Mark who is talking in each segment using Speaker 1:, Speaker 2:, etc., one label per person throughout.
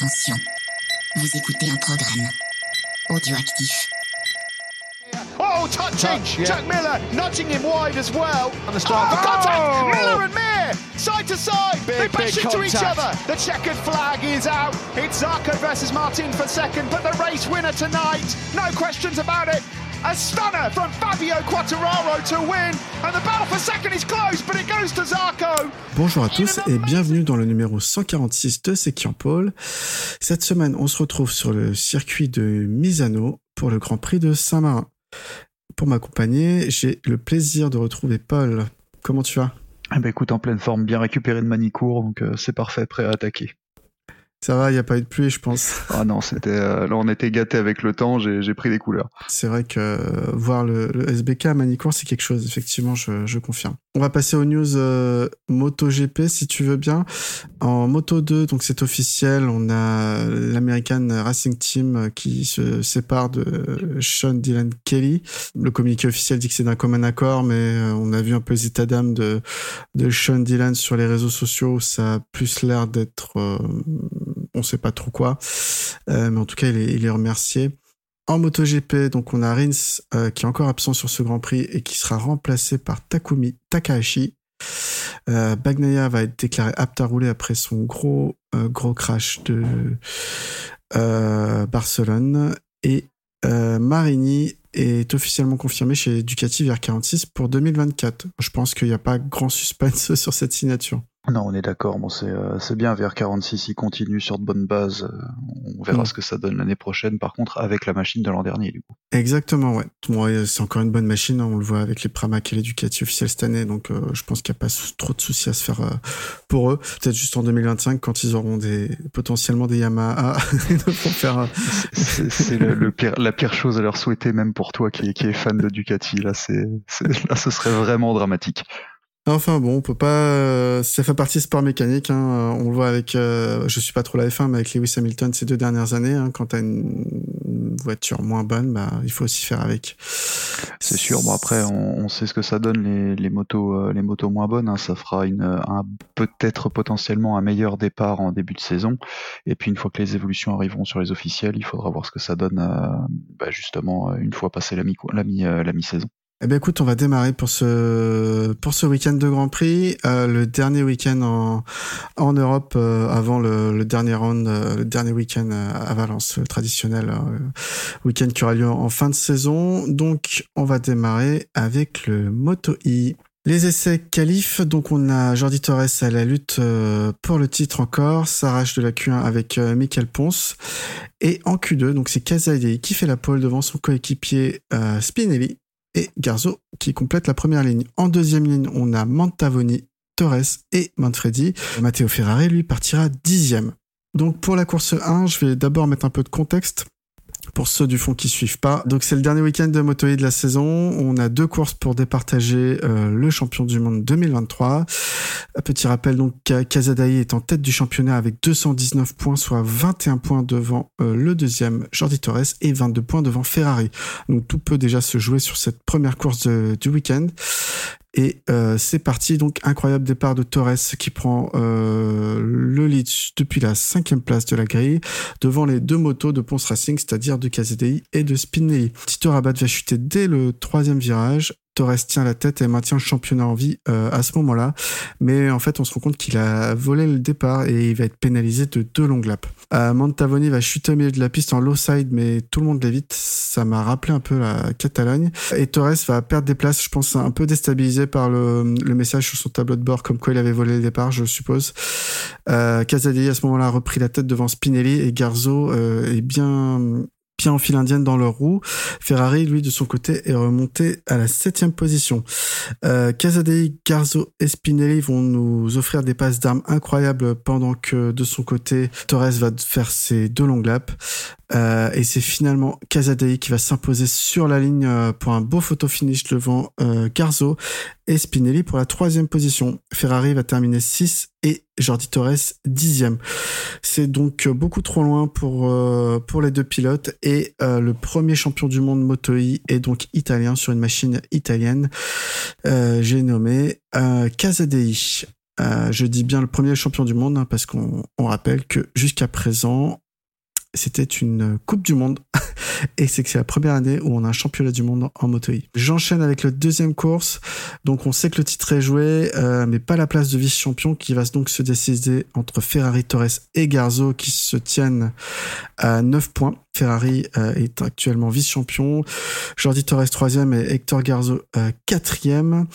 Speaker 1: Attention, vous écoutez un programme audioactif.
Speaker 2: Oh, touching!
Speaker 3: Touch, yeah.
Speaker 2: Jack Miller nudging him wide as well.
Speaker 3: On the start.
Speaker 2: Oh, contact!
Speaker 3: Oh!
Speaker 2: Miller and Mir, side to side.
Speaker 3: Big,
Speaker 2: they bash
Speaker 3: big
Speaker 2: into each other. The checkered flag is out. It's Zarco versus Martin for second, but the race winner tonight, no questions about it. A stunner from Fabio Quattararo to win, and the battle for second is close, but it goes to Zarco.
Speaker 4: Bonjour à tous et bienvenue dans le numéro 146 de C'est qui en pôle. Cette semaine, on se retrouve sur le circuit de Misano pour le Grand Prix de Saint-Marin. Pour m'accompagner, j'ai le plaisir de retrouver Paul. Comment tu vas?
Speaker 3: Eh ben écoute, en pleine forme, bien récupéré de Manicourt, donc euh, c'est parfait, prêt à attaquer.
Speaker 4: Ça va, il n'y a pas eu de pluie, je pense.
Speaker 3: Ah non, c'était euh, là on était gâté avec le temps, j'ai pris des couleurs.
Speaker 4: C'est vrai que euh, voir le, le SBK à Manicourt, c'est quelque chose, effectivement, je, je confirme. On va passer aux news euh, MotoGP, si tu veux bien. En Moto 2, donc c'est officiel, on a l'American Racing Team euh, qui se sépare de Sean Dylan Kelly. Le communiqué officiel dit que c'est d'un commun accord, mais on a vu un peu les états d'âme de, de Sean Dylan sur les réseaux sociaux. Ça a plus l'air d'être, euh, on sait pas trop quoi, Euh, mais en tout cas, il est, remercié. En MotoGP, donc on a Rins euh, qui est encore absent sur ce Grand Prix et qui sera remplacé par Takumi Takahashi. Euh, Bagnaia va être déclaré apte à rouler après son gros euh, gros crash de Barcelone et Marini est officiellement confirmé chez Ducati VR46 pour 2024. Je pense qu'il n'y a pas grand suspense sur cette signature.
Speaker 3: Non, on est d'accord, bon c'est euh, bien vers 46, il continue sur de bonnes bases, euh, on verra
Speaker 4: Mm.
Speaker 3: ce que ça donne l'année prochaine par contre avec la machine de l'an dernier du coup.
Speaker 4: Exactement, ouais. Bon, c'est encore une bonne machine, hein, on le voit avec les Pramac et les Ducati officiels cette année, donc euh, je pense qu'il n'y a pas trop de soucis à se faire euh, pour eux. Peut-être juste en 2025 quand ils auront des potentiellement des Yamaha pour faire. euh,
Speaker 3: C'est pire, la pire chose à leur souhaiter même pour toi qui, qui est fan de Ducati, là c'est- là ce serait vraiment dramatique.
Speaker 4: Enfin bon, on peut pas. euh, ça fait partie sport mécanique. Hein, euh, on le voit avec. euh, je suis pas trop la F1, mais avec Lewis Hamilton ces deux dernières années, hein, quand t'as une voiture moins bonne, bah il faut aussi faire avec.
Speaker 3: C'est sûr. Bon après, on, sait ce que ça donne les, motos, euh, les motos moins bonnes. hein. Ça fera une, un peut-être potentiellement un meilleur départ en début de saison. Et puis une fois que les évolutions arriveront sur les officiels, il faudra voir ce que ça donne. euh, bah, justement, une fois passé la mi, la mi, la mi-saison.
Speaker 4: Eh ben écoute, on va démarrer pour ce pour ce week-end de Grand Prix, euh, le dernier week-end en en Europe euh, avant le, dernier round, euh, le dernier week-end à Valence, le traditionnel week-end qui aura lieu en fin de saison. Donc, on va démarrer avec le Moto E. Les essais qualifs, donc on a Jordi Torres à la lutte pour le titre encore, s'arrache de la Q1 avec Michael Ponce. Et en Q2, donc c'est Kazadei qui fait la pole devant son coéquipier Spinelli et Garzo qui complète la première ligne. En deuxième ligne, on a Mantavoni, Torres et Manfredi. Matteo Ferrari, lui, partira dixième. Donc pour la course 1, je vais d'abord mettre un peu de contexte pour ceux du fond qui suivent pas. Donc c'est le dernier week-end de Moto de la saison. On a deux courses pour départager euh, le champion du monde 2023. Un petit rappel donc Kazadai est en tête du championnat avec 219 points, soit 21 points devant euh, le deuxième Jordi Torres et 22 points devant Ferrari. Donc tout peut déjà se jouer sur cette première course du week-end. Et euh, c'est parti, donc incroyable départ de Torres qui prend euh, le lead depuis la cinquième place de la grille devant les deux motos de Ponce Racing, c'est-à-dire de KZDI et de Spinelli. Tito Rabat va chuter dès le troisième virage. Torres tient la tête et maintient le championnat en vie euh, à ce moment-là. Mais en fait, on se rend compte qu'il a volé le départ et il va être pénalisé de deux longues laps. Euh, Montavoni va chuter au milieu de la piste en low side, mais tout le monde l'évite. Ça m'a rappelé un peu la Catalogne. Et Torres va perdre des places, je pense, un peu déstabilisé par le, message sur son tableau de bord, comme quoi il avait volé le départ, je suppose. Euh, Casadei, à ce moment-là, a repris la tête devant Spinelli et Garzo euh, est bien bien en file indienne dans leur roue. Ferrari, lui, de son côté, est remonté à la septième position. Euh, Casadei, Garzo et Spinelli vont nous offrir des passes d'armes incroyables pendant que, de son côté, Torres va faire ses deux longues laps. Euh, et c'est finalement Casadei qui va s'imposer sur la ligne euh, pour un beau photo finish devant euh, Garzo et Spinelli pour la troisième position. Ferrari va terminer 6 et Jordi Torres dixième. C'est donc beaucoup trop loin pour euh, pour les deux pilotes et euh, le premier champion du monde Moto E est donc italien sur une machine italienne. Euh, J'ai nommé euh, Casadei. je dis bien le premier champion du monde hein, parce qu'on rappelle que jusqu'à présent, c'était une Coupe du Monde. et c'est que c'est la première année où on a un championnat du monde en moto J'enchaîne avec le deuxième course. Donc on sait que le titre est joué, euh, mais pas la place de vice-champion qui va donc se décider entre Ferrari, Torres et Garzo qui se tiennent à 9 points. Ferrari euh, est actuellement vice-champion. Jordi Torres troisième et Hector Garzo euh, quatrième.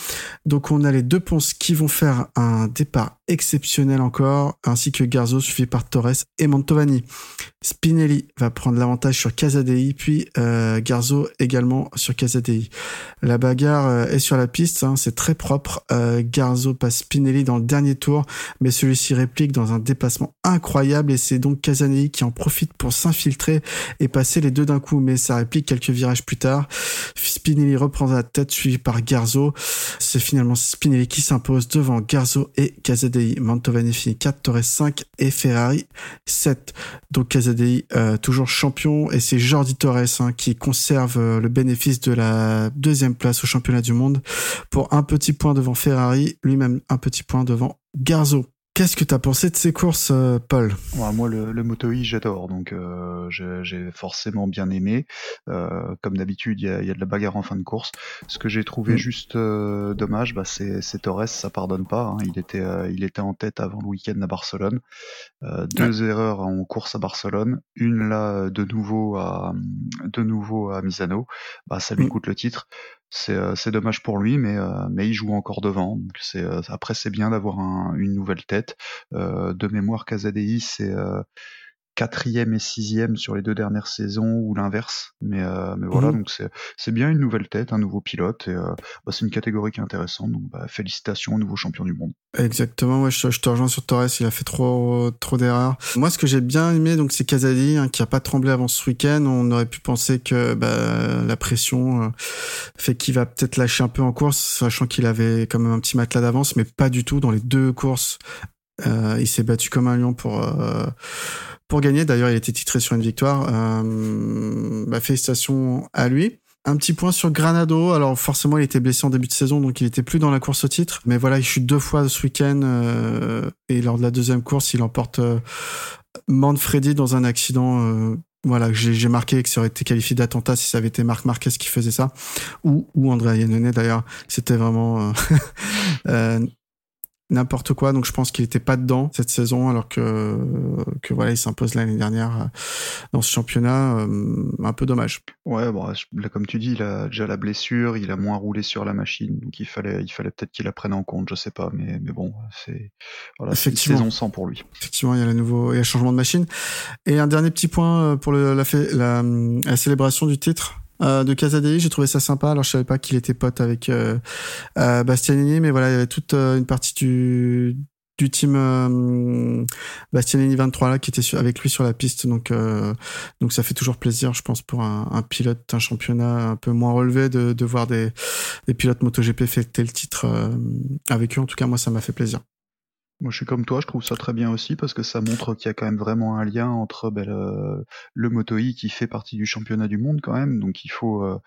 Speaker 4: Donc on a les deux ponces qui vont faire un départ exceptionnel encore, ainsi que Garzo suivi par Torres et Mantovani. Spinelli va prendre l'avantage sur Casadei, puis euh, Garzo également sur Casadei. La bagarre euh, est sur la piste, hein, c'est très propre. Euh, Garzo passe Spinelli dans le dernier tour, mais celui-ci réplique dans un déplacement incroyable et c'est donc Casadei qui en profite pour s'infiltrer et passer les deux d'un coup, mais ça réplique quelques virages plus tard. Spinelli reprend la tête suivi par Garzo. C'est finalement Spinelli qui s'impose devant Garzo et Casadei. Mantovani finit 4, Torres 5 et Ferrari 7. Donc Casadei euh, toujours champion et c'est Jordi Torres hein, qui conserve euh, le bénéfice de la deuxième place au championnat du monde pour un petit point devant Ferrari, lui-même un petit point devant Garzo. Qu'est-ce que tu as pensé de ces courses, euh, Paul?
Speaker 3: Moi, le, le Moto E, j'adore, donc euh, j'ai forcément bien aimé. Euh, comme d'habitude, il y a, y a, de la bagarre en fin de course. Ce que j'ai trouvé mm. juste euh, dommage, bah, c'est Torres, ça pardonne pas. Hein. Il était, il était en tête avant le week-end à Barcelone. deux erreurs en course à Barcelone, une là de nouveau à, de nouveau à Misano. Bah, ça lui mm. coûte le titre. Euh, c'est dommage pour lui, mais, euh, mais il joue encore devant. Donc euh, après c'est bien d'avoir une nouvelle tête. de mémoire, Casadei, c'est quatrième et sixième sur les deux dernières saisons ou l'inverse. Mais, euh, mais voilà, mhm. donc c'est bien une nouvelle tête, un nouveau pilote. Et euh, bah, c'est une catégorie qui est intéressante. Donc bah, félicitations au nouveau champion du monde.
Speaker 4: Exactement, ouais, je, te rejoins sur Torres. Il a fait trop trop d'erreurs. Moi, ce que j'ai bien aimé, donc c'est Casadi hein, qui a pas tremblé avant ce week-end. On aurait pu penser que bah, la pression euh, fait qu'il va peut-être lâcher un peu en course, sachant qu'il avait quand même un petit matelas d'avance, mais pas du tout dans les deux courses. Il s'est battu comme un lion pour pour gagner. D'ailleurs, il était titré sur une victoire. Euh, bah, félicitations à lui. Un petit point sur Granado. Alors forcément, il était blessé en début de saison, donc il était plus dans la course au titre. Mais voilà, il chute deux fois ce week-end euh, et lors de la deuxième course, il emporte euh, Manfredi dans un accident. Euh, voilà, j'ai marqué que ça aurait été qualifié d'attentat si ça avait été Marc Marquez qui faisait ça, ou ou Andrea Iannone d'ailleurs. C'était vraiment euh, n'importe quoi. Donc je pense qu'il était pas dedans cette saison, alors que que voilà, il s'impose l'année dernière euh, dans ce championnat. Euh, un peu dommage.
Speaker 3: Ouais, bon, là, comme tu dis, il a déjà la blessure, il a moins roulé sur la machine, donc il fallait il fallait peut-être qu'il la prenne en compte, je sais pas, mais mais bon, c'est voilà, c'est saison sans pour lui.
Speaker 4: Effectivement, il y a le nouveau, il y a le changement de machine. Et un dernier petit point euh, pour le, la, la, la célébration du titre. Euh, de Casadei. J'ai trouvé ça sympa. Alors je savais pas qu'il était pote avec euh, euh, Bastianini, mais voilà, il y avait toute une partie du du team Bastianini 23 là qui était avec lui sur la piste. Donc donc ça fait toujours plaisir, je pense, pour un, un, pilote, un championnat un peu moins relevé de, de voir des, des pilotes MotoGP fêter le titre avec eux. En tout cas, moi, ça m'a fait plaisir.
Speaker 3: Moi, je suis comme toi, je trouve ça très bien aussi parce que ça montre qu'il y a quand même vraiment un lien entre ben, le, le Moto E qui fait partie du championnat du monde quand même. Donc, il faut, euh,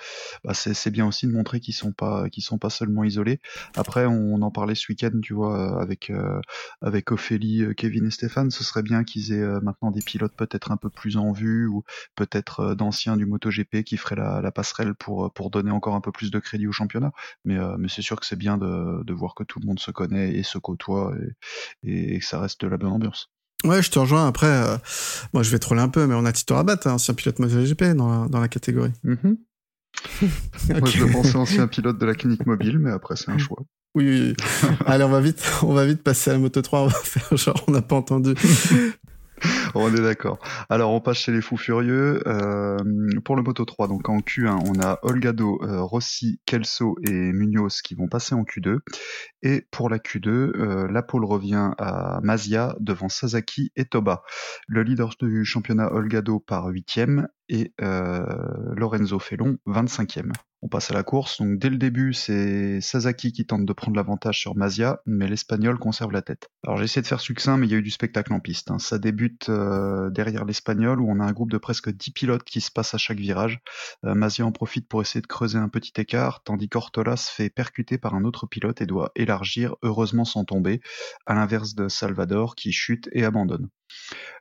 Speaker 3: bah, c'est bien aussi de montrer qu'ils sont pas, qu'ils sont pas seulement isolés. Après, on, en parlait ce week-end, tu vois, avec euh, avec Ophélie, euh, Kevin et Stéphane. Ce serait bien qu'ils aient maintenant des pilotes peut-être un peu plus en vue ou peut-être d'anciens du MotoGP qui feraient la, la, passerelle pour pour donner encore un peu plus de crédit au championnat. Mais mais c'est sûr que c'est bien de, de voir que tout le monde se connaît et se côtoie. Et, et que ça reste de la bonne ambiance.
Speaker 4: Ouais, je te rejoins. Après, euh, moi, je vais troller un peu, mais on a Tito Rabat, hein, ancien pilote MotoGP dans la, dans la catégorie.
Speaker 3: Mm-hmm. Moi, je le pensais ancien pilote de la clinique mobile, mais après, c'est un choix.
Speaker 4: Oui, oui, Allez, on va vite, on va vite passer à la Moto 3. On va faire genre, on n'a pas entendu.
Speaker 3: on est d'accord. Alors on passe chez les fous furieux. Euh, pour le Moto 3, donc en Q1, on a Olgado, euh, Rossi, Kelso et Munoz qui vont passer en Q2. Et pour la Q2, euh, la pole revient à Mazia devant Sasaki et Toba. Le leader du championnat Olgado par 8 et Lorenzo Felon 25e. On passe à la course. Donc dès le début, c'est Sasaki qui tente de prendre l'avantage sur Mazia, mais l'Espagnol conserve la tête. Alors j'ai essayé de faire succinct, mais il y a eu du spectacle en piste. Hein. Ça débute euh, derrière l'Espagnol, où on a un groupe de presque 10 pilotes qui se passent à chaque virage. Euh, Mazia en profite pour essayer de creuser un petit écart, tandis qu'Ortola fait percuter par un autre pilote et doit élargir, heureusement sans tomber, à l'inverse de Salvador qui chute et abandonne.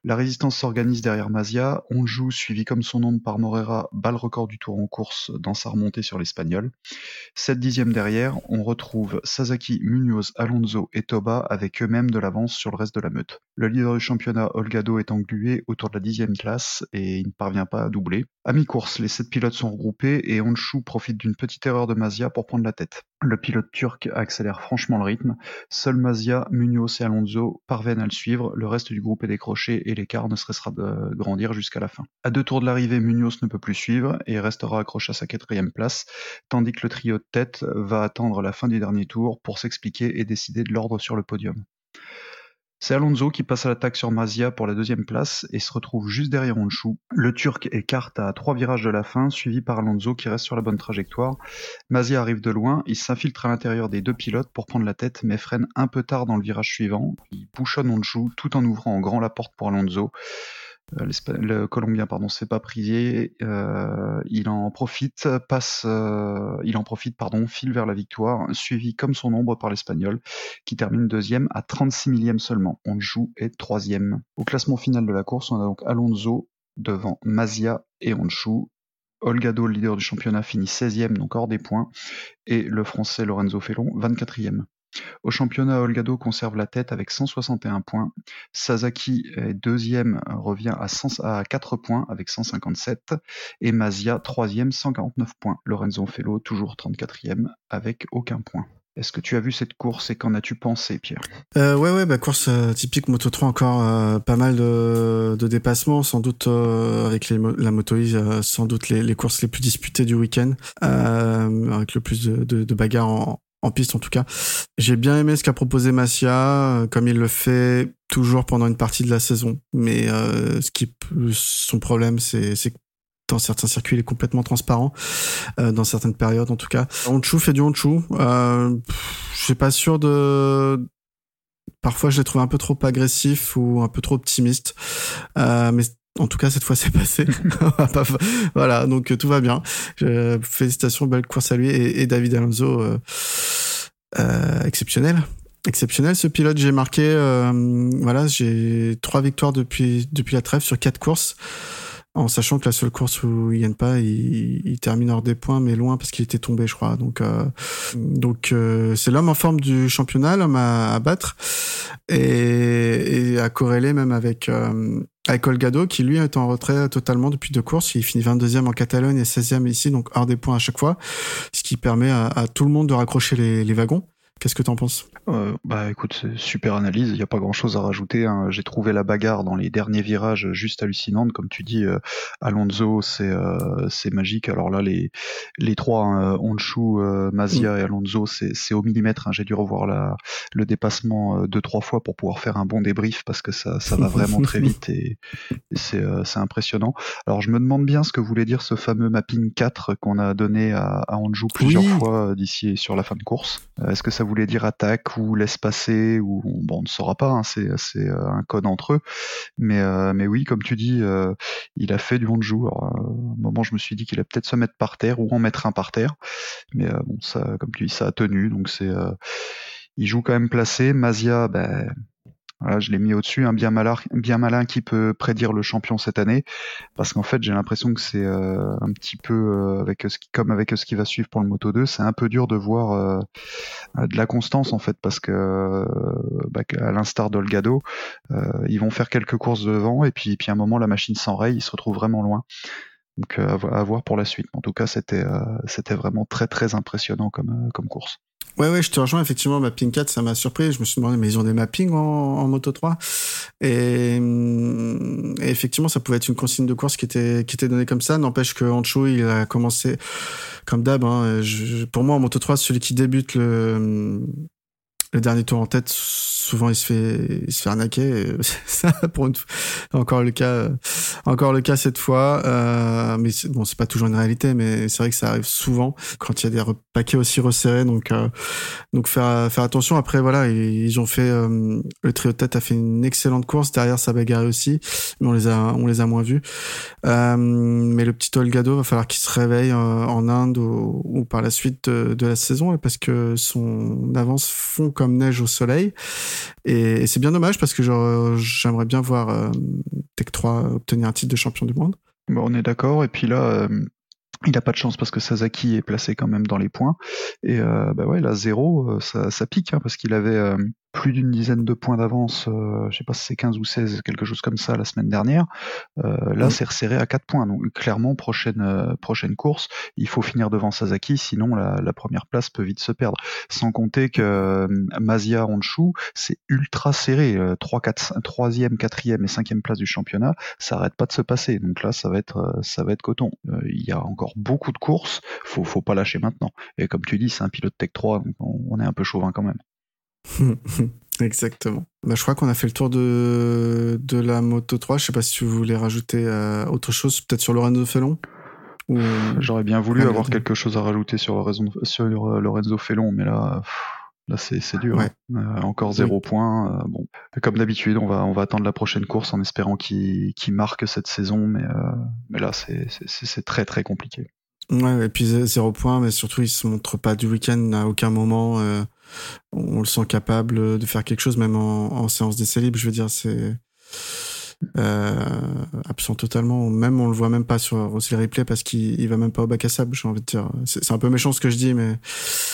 Speaker 3: La résistance s'organise derrière Mazia, joue suivi comme son ombre par Morera, bat le record du tour en course dans sa remontée sur l'Espagnol. 7 dixièmes derrière, on retrouve Sasaki, Munoz, Alonso et Toba avec eux-mêmes de l'avance sur le reste de la meute. Le leader du championnat, Olgado, est englué autour de la dixième classe et il ne parvient pas à doubler. À mi-course, les 7 pilotes sont regroupés et Honshu profite d'une petite erreur de Mazia pour prendre la tête. Le pilote turc accélère franchement le rythme. Seul Mazia, Munoz et Alonso parviennent à le suivre. Le reste du groupe est décroché et l'écart ne cessera de grandir jusqu'à la fin. À deux tours de l'arrivée, Munoz ne peut plus suivre et restera accroché à sa quatrième place, tandis que le trio de tête va attendre la fin du dernier tour pour s'expliquer et décider de l'ordre sur le podium. C'est Alonso qui passe à l'attaque sur Mazia pour la deuxième place et se retrouve juste derrière Honshu. Le Turc écarte à trois virages de la fin, suivi par Alonso qui reste sur la bonne trajectoire. Mazia arrive de loin, il s'infiltre à l'intérieur des deux pilotes pour prendre la tête, mais freine un peu tard dans le virage suivant. Il bouchonne Honshu tout en ouvrant en grand la porte pour Alonso. Euh, le Colombien pardon s'est pas privé, euh, il en profite, passe, euh, il en profite pardon, file vers la victoire, suivi comme son ombre par l'Espagnol, qui termine deuxième à 36 millième seulement. On joue est troisième. Au classement final de la course, on a donc Alonso devant Mazia et Honshu. Olgado, le leader du championnat, finit 16e, donc hors des points, et le français Lorenzo Felon, 24e. Au championnat, Olgado conserve la tête avec 161 points. Sasaki deuxième, revient à, 100, à 4 points avec 157. Et Mazia, troisième, 149 points. Lorenzo Fello, toujours 34e, avec aucun point. Est-ce que tu as vu cette course et qu'en as-tu pensé, Pierre?
Speaker 4: Euh, Ouais, ouais, bah, course euh, typique Moto 3, encore euh, pas mal de, dépassements, sans doute avec la Moto E, sans doute les, courses les plus disputées du week-end, avec le plus de, de bagarres en, en piste en tout cas. J'ai bien aimé ce qu'a proposé Massia, euh, comme il le fait toujours pendant une partie de la saison. Mais euh, ce qui son problème, c'est que dans certains circuits, il est complètement transparent, euh, dans certaines périodes en tout cas. Honchou fait du Honchou. Euh, je suis pas sûr de... Parfois, je l'ai trouvé un peu trop agressif ou un peu trop optimiste. Euh, mais en tout cas, cette fois, c'est passé. voilà, donc tout va bien. félicitations, belle course à lui et, David Alonso, euh, euh, exceptionnel. Exceptionnel ce pilote. J'ai marqué, euh, voilà, j'ai trois victoires depuis la trêve sur quatre courses en sachant que la seule course où il gagne pas, il, termine hors des points, mais loin parce qu'il était tombé, je crois. Donc, euh, donc euh, c'est l'homme en forme du championnat, l'homme à, à, battre et, à corréler même avec euh, avec Olgado qui lui est en retrait totalement depuis deux courses. Il finit 22e en Catalogne et 16e ici, donc hors des points à chaque fois, ce qui permet à, tout le monde de raccrocher les wagons. Qu'est-ce que tu en penses?
Speaker 3: Euh, Bah écoute, super analyse, il n'y a pas grand-chose à rajouter. Hein. J'ai trouvé la bagarre dans les derniers virages juste hallucinante, comme tu dis. Euh, Alonso, c'est euh, c'est magique. Alors là, les les trois, hein, Honshu, euh, Mazia mm. et Alonso, c'est au millimètre. Hein. J'ai dû revoir la, le dépassement euh, deux trois fois pour pouvoir faire un bon débrief parce que ça ça va vraiment très vite et, et c'est c'est impressionnant. Alors je me demande bien ce que voulait dire ce fameux mapping 4 qu'on a donné à, à Honshu plusieurs fois d'ici sur la fin de course. Est-ce que ça voulait dire attaque ou laisse passer ou bon on ne saura pas, hein, c'est euh, un code entre eux. Mais euh, mais oui, comme tu dis, euh, il a fait du bon jeu. Alors, un moment, je me suis dit qu'il allait peut-être se mettre par terre ou en mettre un par terre. Mais bon, ça, comme tu dis, ça a tenu. Donc c'est il joue quand même placé. Mazia, ben voilà, je l'ai mis au-dessus, un bien malin, bien malin qui peut prédire le champion cette année, parce qu'en fait j'ai l'impression que c'est euh, un petit peu euh, avec ce qui, comme avec ce qui va suivre pour le Moto 2, c'est un peu dur de voir euh, de la constance en fait, parce que bah, à l'instar d'Olgado, ils vont faire quelques courses devant et puis puis à un moment la machine s'enraye, ils se retrouvent vraiment loin. Donc à, voir pour la suite. En tout cas, c'était c'était vraiment très très impressionnant comme comme course.
Speaker 4: Ouais, ouais, je te rejoins. Effectivement, Mapping 4, ça m'a surpris. Je me suis demandé, mais ils ont des mappings en, en Moto 3. Et, et, effectivement, ça pouvait être une consigne de course qui était, qui était donnée comme ça. N'empêche que Ancho, il a commencé comme d'hab. Hein. pour moi, en Moto 3, celui qui débute le, le dernier tour en tête, souvent il se fait, il se fait arnaquer. ça, pour une, encore le cas, encore le cas cette fois. Euh, mais bon, c'est pas toujours une réalité, mais c'est vrai que ça arrive souvent quand il y a des paquets aussi resserrés. Donc, euh, donc faire, faire attention. Après, voilà, ils, ont fait, euh, le trio de tête a fait une excellente course. Derrière, ça bagarre aussi, mais on les a, on les a moins vus. Euh, mais le petit Olgado, va falloir qu'il se réveille en Inde ou, ou par la suite de la saison, parce que son avance fond comme neige au soleil. Et, c'est bien dommage parce que j'aimerais bien voir euh, Tech 3 obtenir un titre de champion du monde.
Speaker 3: Bon, on est d'accord. Et puis là, euh, il n'a pas de chance parce que Sasaki est placé quand même dans les points. Et euh, bah ouais, là, zéro, ça, pique hein, parce qu'il avait plus d'une dizaine de points d'avance, euh, je sais pas si c'est 15 ou 16, quelque chose comme ça la semaine dernière. Euh, là, c'est resserré à 4 points. Donc clairement, prochaine euh, prochaine course, il faut finir devant Sasaki, sinon la, première place peut vite se perdre. Sans compter que Mazia Honshu, c'est ultra serré. 3, 4, 3e, 4e et 5e place du championnat, ça arrête pas de se passer. Donc là, ça va être ça va être coton. Il y a encore beaucoup de courses, faut faut pas lâcher maintenant. Et comme tu dis, c'est un pilote Tech 3, donc on est un peu chauvin quand même.
Speaker 4: Exactement. Bah, je crois qu'on a fait le tour de, de la Moto 3. Je sais pas si vous voulez rajouter euh, autre chose, peut-être sur Lorenzo Fellon
Speaker 3: ou... J'aurais bien voulu avoir quelque chose à rajouter sur, sur euh, Lorenzo Fellon, mais là, là c'est dur. Euh, encore zéro point. bon, comme d'habitude, on va, on va attendre la prochaine course en espérant qu'il marque cette saison, mais, mais là, c'est très très compliqué.
Speaker 4: Ouais, et puis zéro point, mais surtout, il se montre pas du week-end à aucun moment on le sent capable de faire quelque chose, même en, séance d'essai libre. Je veux dire, c'est absent totalement. Même on le voit même pas sur aussi les replays parce qu'il va même pas au bac à sable. J'ai envie de dire. C'est un peu méchant ce que je dis, mais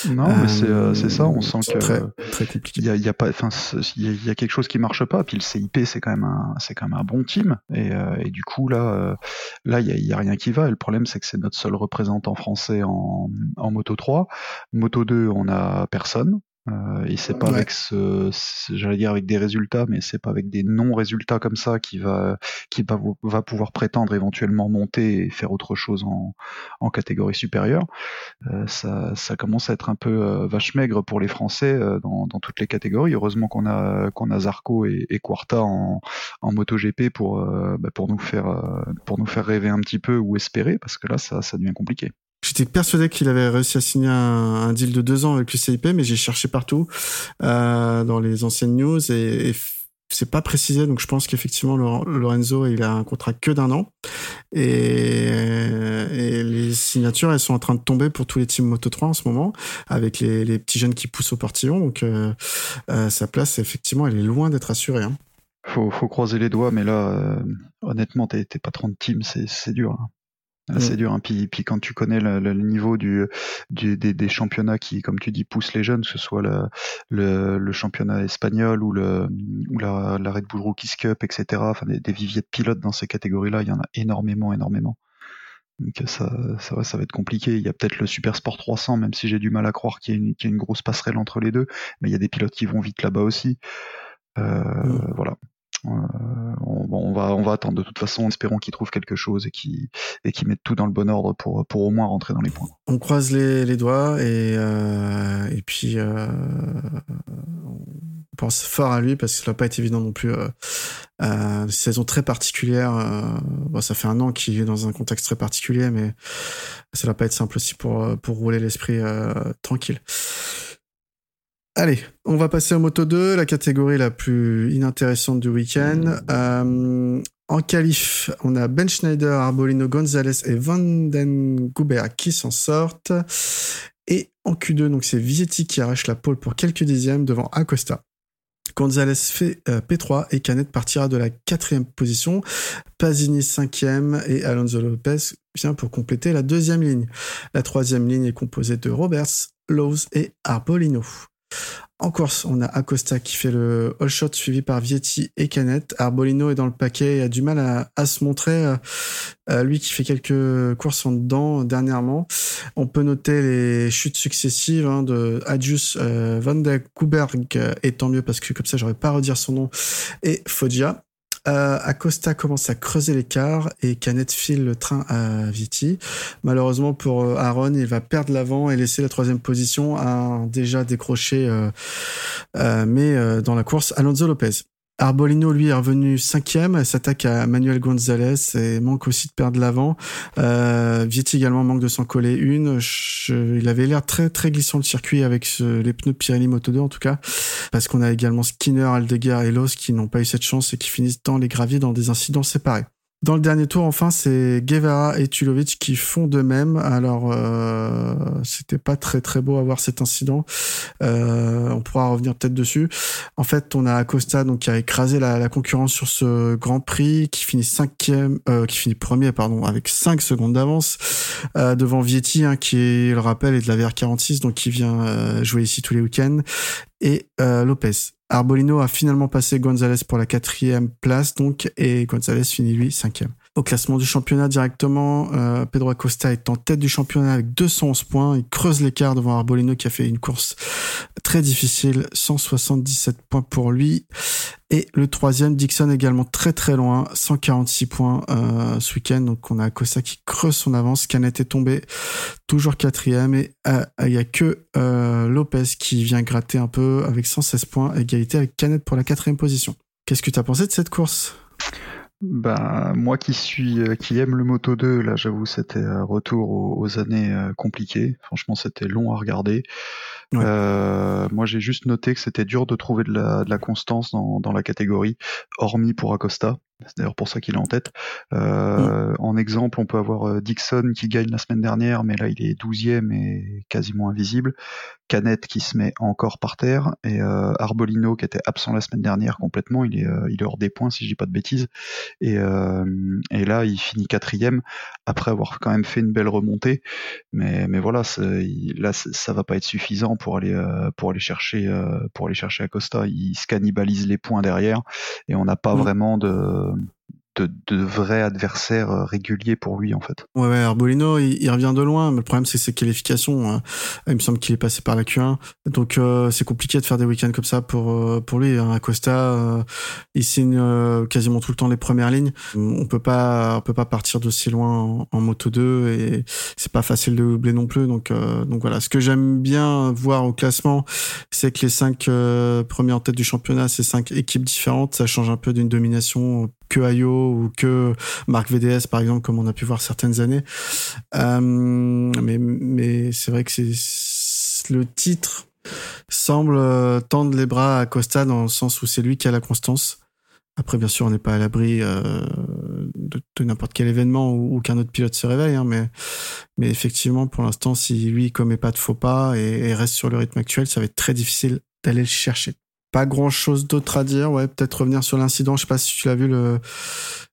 Speaker 3: non, mais c'est euh, ça. On sent que
Speaker 4: très, très compliqué.
Speaker 3: Il y a, pas, enfin, il y, a quelque chose qui marche pas. Puis le CIP, c'est quand même un, c'est quand même un bon team. Et, euh, et du coup là, là, il y a, y a, rien qui va. Et le problème, c'est que c'est notre seul représentant français en, en Moto 3. Moto 2, on a personne. Euh, et c'est pas avec ce, j'allais dire avec des résultats, mais c'est pas avec des non-résultats comme ça qui va, qui va, va pouvoir prétendre éventuellement monter et faire autre chose en, en catégorie supérieure. Euh, ça, ça commence à être un peu euh, vache maigre pour les Français euh, dans, dans, toutes les catégories. Heureusement qu'on a, qu'on a Zarco et, et Quarta en, en MotoGP pour, euh, bah pour nous faire, pour nous faire rêver un petit peu ou espérer, parce que là, ça, ça devient compliqué.
Speaker 4: J'étais persuadé qu'il avait réussi à signer un, deal de deux ans avec le CIP, mais j'ai cherché partout euh, dans les anciennes news et, c'est pas précisé. Donc je pense qu'effectivement Lorenzo il a un contrat que d'un an et, les signatures elles sont en train de tomber pour tous les teams Moto 3 en ce moment avec les, petits jeunes qui poussent au portillon. Donc euh, euh, sa place effectivement elle est loin d'être assurée. Hein.
Speaker 3: Faut, faut croiser les doigts, mais là honnêtement t'es patron de team c'est dur. Hein. C'est mm. dur. Hein. Puis, puis, quand tu connais le, le niveau du, du des, des, championnats qui, comme tu dis, poussent les jeunes, que ce soit le, le, le championnat espagnol ou, le, ou la, la Red Bull Rookies Cup, etc., enfin, des, des, viviers de pilotes dans ces catégories-là, il y en a énormément, énormément. Donc ça, ça, va, ça va être compliqué. Il y a peut-être le Super Sport 300, même si j'ai du mal à croire qu'il y, y, a une grosse passerelle entre les deux, mais il y a des pilotes qui vont vite là-bas aussi. Euh, mm. Voilà. Euh, on, va, on va attendre de toute façon, espérons qu'ils trouvent quelque chose et qu'ils et mettent tout dans le bon ordre pour, pour au moins rentrer dans les points.
Speaker 4: On croise les, doigts et, euh, et puis euh, on pense fort à lui parce que ça va pas être évident non plus. Euh, saison très particulière. ça fait un an qu'il est dans un contexte très particulier, mais ça va pas être simple aussi pour, pour rouler l'esprit tranquille. Allez, on va passer au Moto 2, la catégorie la plus inintéressante du week-end. Euh, en qualif, on a Ben Schneider, Arbolino, Gonzalez et Vanden qui s'en sortent. Et en Q2, donc c'est Vietti qui arrache la pole pour quelques dixièmes devant Acosta. Gonzalez fait euh, P3 et Canet partira de la quatrième position. Pasini cinquième et Alonso Lopez vient pour compléter la deuxième ligne. La troisième ligne est composée de Roberts, Lowe's et Arbolino. En course, on a Acosta qui fait le all shot suivi par Vietti et Canet. Arbolino est dans le paquet et a du mal à, se montrer. Euh, euh, lui qui fait quelques courses en dedans dernièrement. On peut noter les chutes successives hein, de Adjus euh, van der Kuberg et tant mieux parce que comme ça j'aurais pas redire son nom et Foggia. Acosta commence à creuser l'écart et Canet file le train à Viti. Malheureusement pour Aaron, il va perdre l'avant et laisser la troisième position à déjà décroché, mais dans la course, Alonso Lopez. Arbolino, lui, est revenu cinquième, s'attaque à Manuel Gonzalez et manque aussi de perdre l'avant. Euh, également manque de s'en coller une. il avait l'air très très glissant le circuit avec les pneus Pirelli Moto 2 en tout cas, parce qu'on a également Skinner, Aldeguer et Los qui n'ont pas eu cette chance et qui finissent dans les graviers dans des incidents séparés. Dans le dernier tour, enfin, c'est Guevara et Tulovic qui font de même. Alors, euh, c'était pas très très beau à voir cet incident. Euh, on pourra revenir peut-être dessus. En fait, on a Acosta donc qui a écrasé la, concurrence sur ce Grand Prix, qui finit cinquième, euh, qui finit premier, pardon, avec 5 secondes d'avance euh, devant Vietti, hein, qui le rappel, est de la VR46, donc qui vient jouer ici tous les week-ends, et Lopez. Arbolino a finalement passé Gonzalez pour la quatrième place, donc, et Gonzalez finit lui cinquième. Au classement du championnat directement, euh, Pedro Acosta est en tête du championnat avec 211 points. Il creuse l'écart devant Arbolino qui a fait une course très difficile, 177 points pour lui. Et le troisième, Dixon également très très loin, 146 points euh, ce week-end. Donc on a Acosta qui creuse son avance. Canet est tombé toujours quatrième et euh, il y a que Lopez qui vient gratter un peu avec 116 points, égalité avec Canet pour la quatrième position. Qu'est-ce que tu as pensé de cette course?
Speaker 3: Bah, moi qui suis, euh, qui aime le Moto 2, là, j'avoue, c'était un retour aux, années euh, compliquées. Franchement, c'était long à regarder. Euh, moi, j'ai juste noté que c'était dur de trouver de la, de la constance dans, dans, la catégorie, hormis pour Acosta. C'est d'ailleurs pour ça qu'il est en tête. Euh, mm. En exemple, on peut avoir euh, Dixon qui gagne la semaine dernière, mais là il est 12e et quasiment invisible. Canet qui se met encore par terre et euh, Arbolino qui était absent la semaine dernière complètement, il est, euh, il est hors des points si je dis pas de bêtises. Et, et là il finit quatrième après avoir quand même fait une belle remontée. Mais, mais voilà, là ça va pas être suffisant pour aller pour aller chercher pour aller chercher Acosta. Il se cannibalise les points derrière et on n'a pas mm. vraiment de de, de vrais adversaires euh, réguliers pour lui en fait.
Speaker 4: Ouais, ouais Arbolino, il, revient de loin, mais le problème c'est ses qualifications. Hein. Il me semble qu'il est passé par la Q1, donc euh, c'est compliqué de faire des week-ends comme ça pour euh, pour lui. Hein. Acosta, il signe quasiment tout le temps les premières lignes. On peut pas on peut pas partir d'aussi loin en, moto 2 et c'est pas facile de doubler non plus. Donc donc voilà, ce que j'aime bien voir au classement, c'est que les cinq premiers en tête du championnat, c'est cinq équipes différentes. Ça change un peu d'une domination que Ayo ou que Marc VDS par exemple comme on a pu voir certaines années. Euh, mais mais c'est vrai que c'est le titre semble euh, tendre les bras à Costa dans le sens où c'est lui qui a la constance. Après bien sûr on n'est pas à l'abri euh, de, n'importe quel événement ou, qu'un autre pilote se réveille hein, mais mais effectivement pour l'instant si lui commet pas de faux pas et, et reste sur le rythme actuel ça va être très difficile d'aller le chercher pas grand chose d'autre à dire. Ouais, peut-être revenir sur l'incident. Je sais pas si tu l'as vu le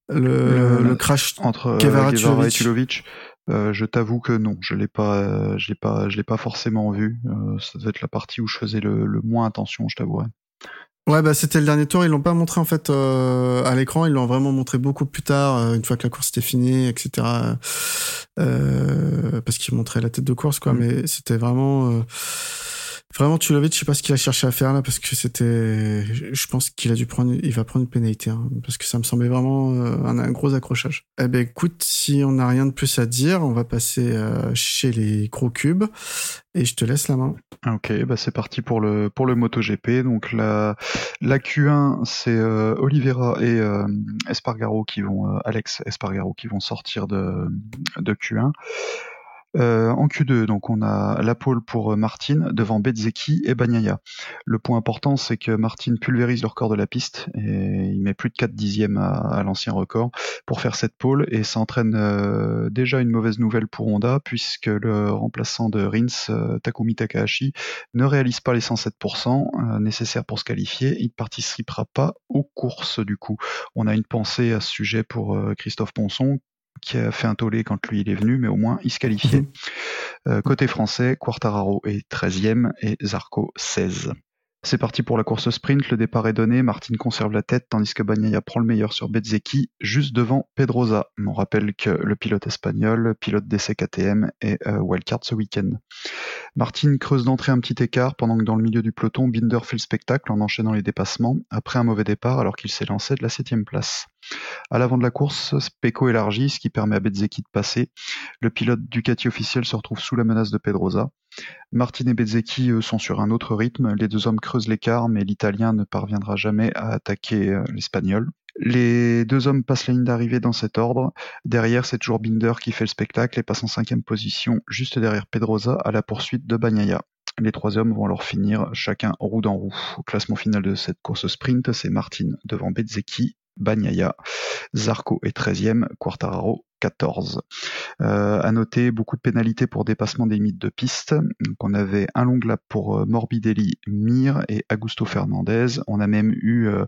Speaker 4: le, le, crash
Speaker 3: entre Guevara, et Tulovic. Euh, je t'avoue que non, je l'ai pas, je l'ai pas, je l'ai pas forcément vu. Euh, ça doit être la partie où je faisais le, le moins attention, je t'avoue.
Speaker 4: Ouais, bah c'était le dernier tour. Ils l'ont pas montré en fait euh, à l'écran. Ils l'ont vraiment montré beaucoup plus tard, euh, une fois que la course était finie, etc. Euh, parce qu'ils montraient la tête de course, quoi. Mm. Mais c'était vraiment Vraiment, Tulovic, je sais pas ce qu'il a cherché à faire là, parce que c'était, je pense qu'il a dû prendre, il va prendre une pénalité, hein, parce que ça me semblait vraiment euh, un, gros accrochage. Eh ben, écoute, si on n'a rien de plus à dire, on va passer euh, chez les gros cubes, et je te laisse la main.
Speaker 3: Ok, bah c'est parti pour le pour le MotoGP. Donc la la Q1, c'est euh, Oliveira et Espargaro qui vont, Alex Espargaro qui vont sortir de de Q1. Euh, en Q2, donc on a la pole pour euh, Martin devant Bezzecchi et Bagnaia. Le point important, c'est que Martin pulvérise le record de la piste et il met plus de 4 dixièmes à, l'ancien record pour faire cette pole et ça entraîne euh, déjà une mauvaise nouvelle pour Honda puisque le remplaçant de Rins, Takumi Takahashi, ne réalise pas les 107% nécessaires pour se qualifier. Il ne participera pas aux courses du coup. On a une pensée à ce sujet pour Christophe Ponson qui a fait un tollé quand lui il est venu, mais au moins il se qualifiait. Mhm. Euh, côté français, Quartararo est 13e et Zarco 16. C'est parti pour la course sprint, le départ est donné, Martin conserve la tête tandis que Bagnaia prend le meilleur sur Bezzecchi, juste devant Pedrosa. On rappelle que le pilote espagnol, pilote d'essai KTM et euh, wildcard ce week-end. Martin creuse d'entrée un petit écart pendant que dans le milieu du peloton, Binder fait le spectacle en enchaînant les dépassements après un mauvais départ alors qu'il s'est lancé de la septième place. À l'avant de la course, Pecco élargit, ce qui permet à Bezzecchi de passer. Le pilote Ducati officiel se retrouve sous la menace de Pedrosa. Martin et Bezzecchi sont sur un autre rythme. Les deux hommes creusent l'écart, mais l'Italien ne parviendra jamais à attaquer euh, l'Espagnol. Les deux hommes passent la ligne d'arrivée dans cet ordre. Derrière, c'est toujours Binder qui fait le spectacle et passe en cinquième position, juste derrière Pedrosa, à la poursuite de Bagnaia. Les trois hommes vont alors finir chacun roue dans roue. Au classement final de cette course sprint, c'est Martin devant Bezzecchi, Bagnaia, Zarco est 13e, Quartararo 14. Euh, à noter beaucoup de pénalités pour dépassement des limites de piste. Donc on avait un long lap pour euh, Morbidelli, Mir et Augusto Fernandez. On a même eu euh,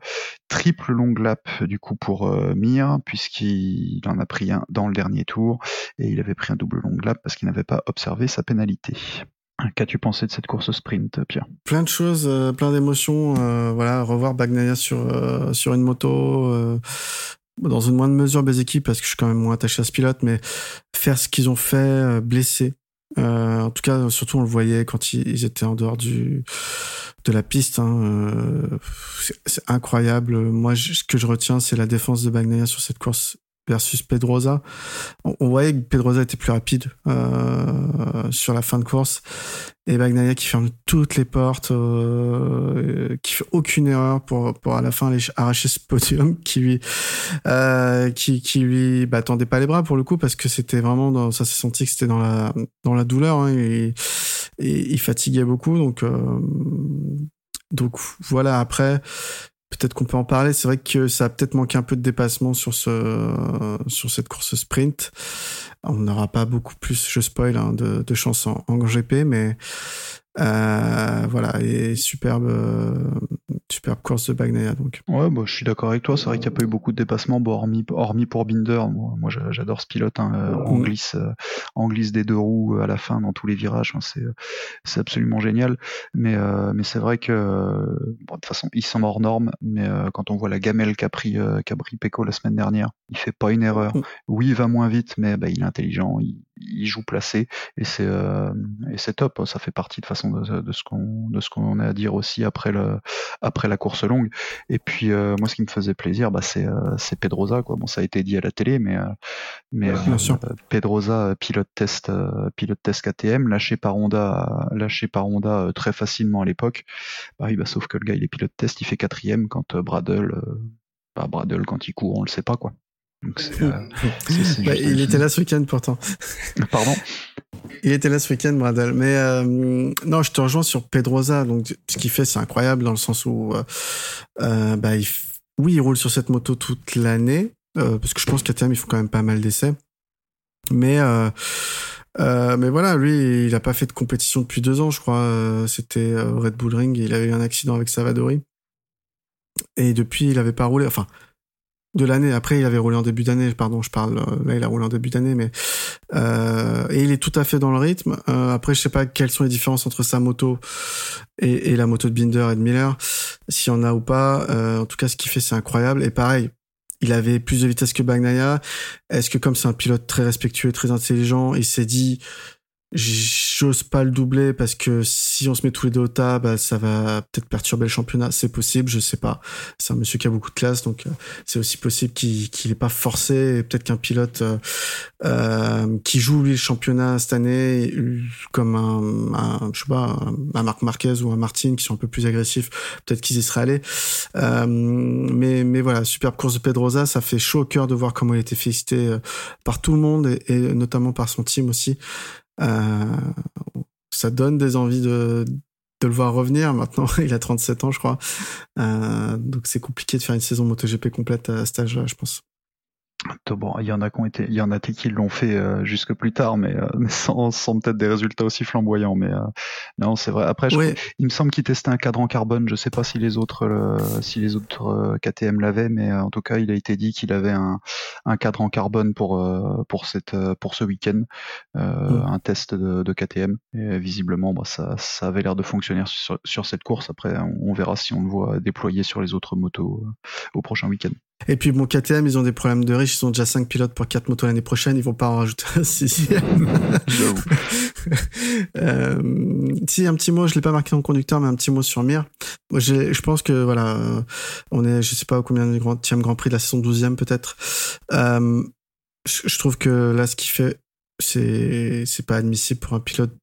Speaker 3: triple long lap du coup pour euh, Mir puisqu'il en a pris un dans le dernier tour et il avait pris un double long lap parce qu'il n'avait pas observé sa pénalité. Qu'as-tu pensé de cette course sprint, Pierre
Speaker 4: Plein de choses, euh, plein d'émotions. Euh, voilà, revoir Bagnaia sur euh, sur une moto, dans une moindre mesure équipes parce que je suis quand même moins attaché à ce pilote, mais faire ce qu'ils ont fait, blessé. en tout cas, surtout on le voyait quand ils, étaient en dehors du de la piste. Hein, c'est incroyable. Moi, ce que je retiens, c'est la défense de Bagnaia sur cette course versus Pedrosa. On, voyait que Pedrosa était plus rapide euh, sur la fin de course et Bagnaia qui ferme toutes les portes, euh, qui fait aucune erreur pour pour à la fin aller arracher ce podium qui lui euh, qui qui lui bah, tendait pas les bras pour le coup parce que c'était vraiment dans, ça s'est senti que c'était dans la dans la douleur hein, et, il fatiguait beaucoup donc euh, donc voilà après peut-être qu'on peut en parler. C'est vrai que ça a peut-être manqué un peu de dépassement sur ce sur cette course sprint. On n'aura pas beaucoup plus, je spoil, hein, de, de chance en, en GP, mais euh, voilà, et superbe, superbe course de Bagnaia. Donc.
Speaker 3: Ouais, bah, je suis d'accord avec toi. C'est vrai qu'il n'y a pas eu beaucoup de dépassements, bon, hormis, hormis pour Binder. Moi, moi j'adore ce pilote. Hein, euh, en, mm. glisse, euh, en glisse des deux roues à la fin dans tous les virages. Hein, c'est, c'est absolument génial. Mais, mais c'est vrai que bon, de toute façon, il sont hors norme. Mais quand on voit la gamelle qu'a pris, qu'a pris Pecco la semaine dernière, il fait pas une erreur. Mm. Oui, il va moins vite, mais bah, il est intelligent. Il, il joue placé et c'est et c'est top. Ça fait partie de façon de, ce qu'on de ce qu'on a à dire aussi après le après la course longue. Et puis euh, moi, ce qui me faisait plaisir, bah, c'est euh, c'est Pedrosa quoi. Bon, ça a été dit à la télé, mais euh, mais Pedrosa pilote test pilote test KTM lâché par Honda lâché par Honda très facilement à l'époque. Bah, bah, sauf que le gars il est pilote test, il fait quatrième quand Bradle bah, Bradle quand il court, on le sait pas quoi. Donc
Speaker 4: bah, il était là ce week-end pourtant.
Speaker 3: Pardon?
Speaker 4: Il était là ce week-end, Bradel. Mais euh, non, je te rejoins sur Pedrosa. Donc, ce qu'il fait, c'est incroyable dans le sens où, euh, euh bah, il oui, il roule sur cette moto toute l'année, euh, parce que je pense qu'à terme, il faut quand même pas mal d'essais. Mais euh, mais voilà, lui, il a pas fait de compétition depuis deux ans, je crois. C'était Red Bull Ring. Il avait eu un accident avec Savadori. Et depuis, il avait pas roulé. Enfin, de l'année. Après, il avait roulé en début d'année. Pardon, je parle. Euh, là, il a roulé en début d'année, mais euh, et il est tout à fait dans le rythme. Euh, après, je sais pas quelles sont les différences entre sa moto et, et la moto de Binder et de Miller, s'il y en a ou pas. Euh, en tout cas, ce qu'il fait, c'est incroyable. Et pareil, il avait plus de vitesse que Bagnaia. Est-ce que comme c'est un pilote très respectueux, très intelligent, il s'est dit J'ose pas le doubler parce que si on se met tous les deux au tas, bah, ça va peut-être perturber le championnat. C'est possible, je sais pas. C'est un monsieur qui a beaucoup de classe, donc euh, c'est aussi possible qu'il qu'il est pas forcé. Peut-être qu'un pilote euh, euh, qui joue lui le championnat cette année, comme un, un je sais pas, un Marc Marquez ou un Martin qui sont un peu plus agressifs, peut-être qu'ils y seraient allés. Euh, mais mais voilà, superbe course de Pedrosa, ça fait chaud au cœur de voir comment il été félicité par tout le monde et notamment par son team aussi. Euh, ça donne des envies de, de le voir revenir. Maintenant, il a 37 ans, je crois. Euh, donc c'est compliqué de faire une saison MotoGP complète à cet âge-là, je pense.
Speaker 3: Bon, il y en a qui ont été, il y en a qui l'ont fait euh, jusque plus tard, mais euh, sans, sans peut-être des résultats aussi flamboyants. Mais euh, non, c'est vrai. Après, il me semble qu'il testait un cadre en carbone. Je sais pas si les autres, si les autres KTM l'avaient, mais en tout cas, il a été dit qu'il avait un, un, cadre en carbone pour pour cette pour ce week-end, un test de, de, KTM. Et visiblement, bah, ça, ça avait l'air de fonctionner sur, sur, cette course. Après, on, on, verra si on le voit déployer sur les autres motos au prochain week-end.
Speaker 4: Et puis bon, KTM, ils ont des problèmes de riches, ils ont déjà 5 pilotes pour 4 motos l'année prochaine, ils vont pas en rajouter un sixième. euh, si, un petit mot, je l'ai pas marqué le conducteur, mais un petit mot sur Mir. Je pense que voilà, euh, on est, je sais pas combien de grand, Grand Prix de la saison 12e peut-être. Euh, je trouve que là, ce qu'il fait, c'est c'est pas admissible pour un pilote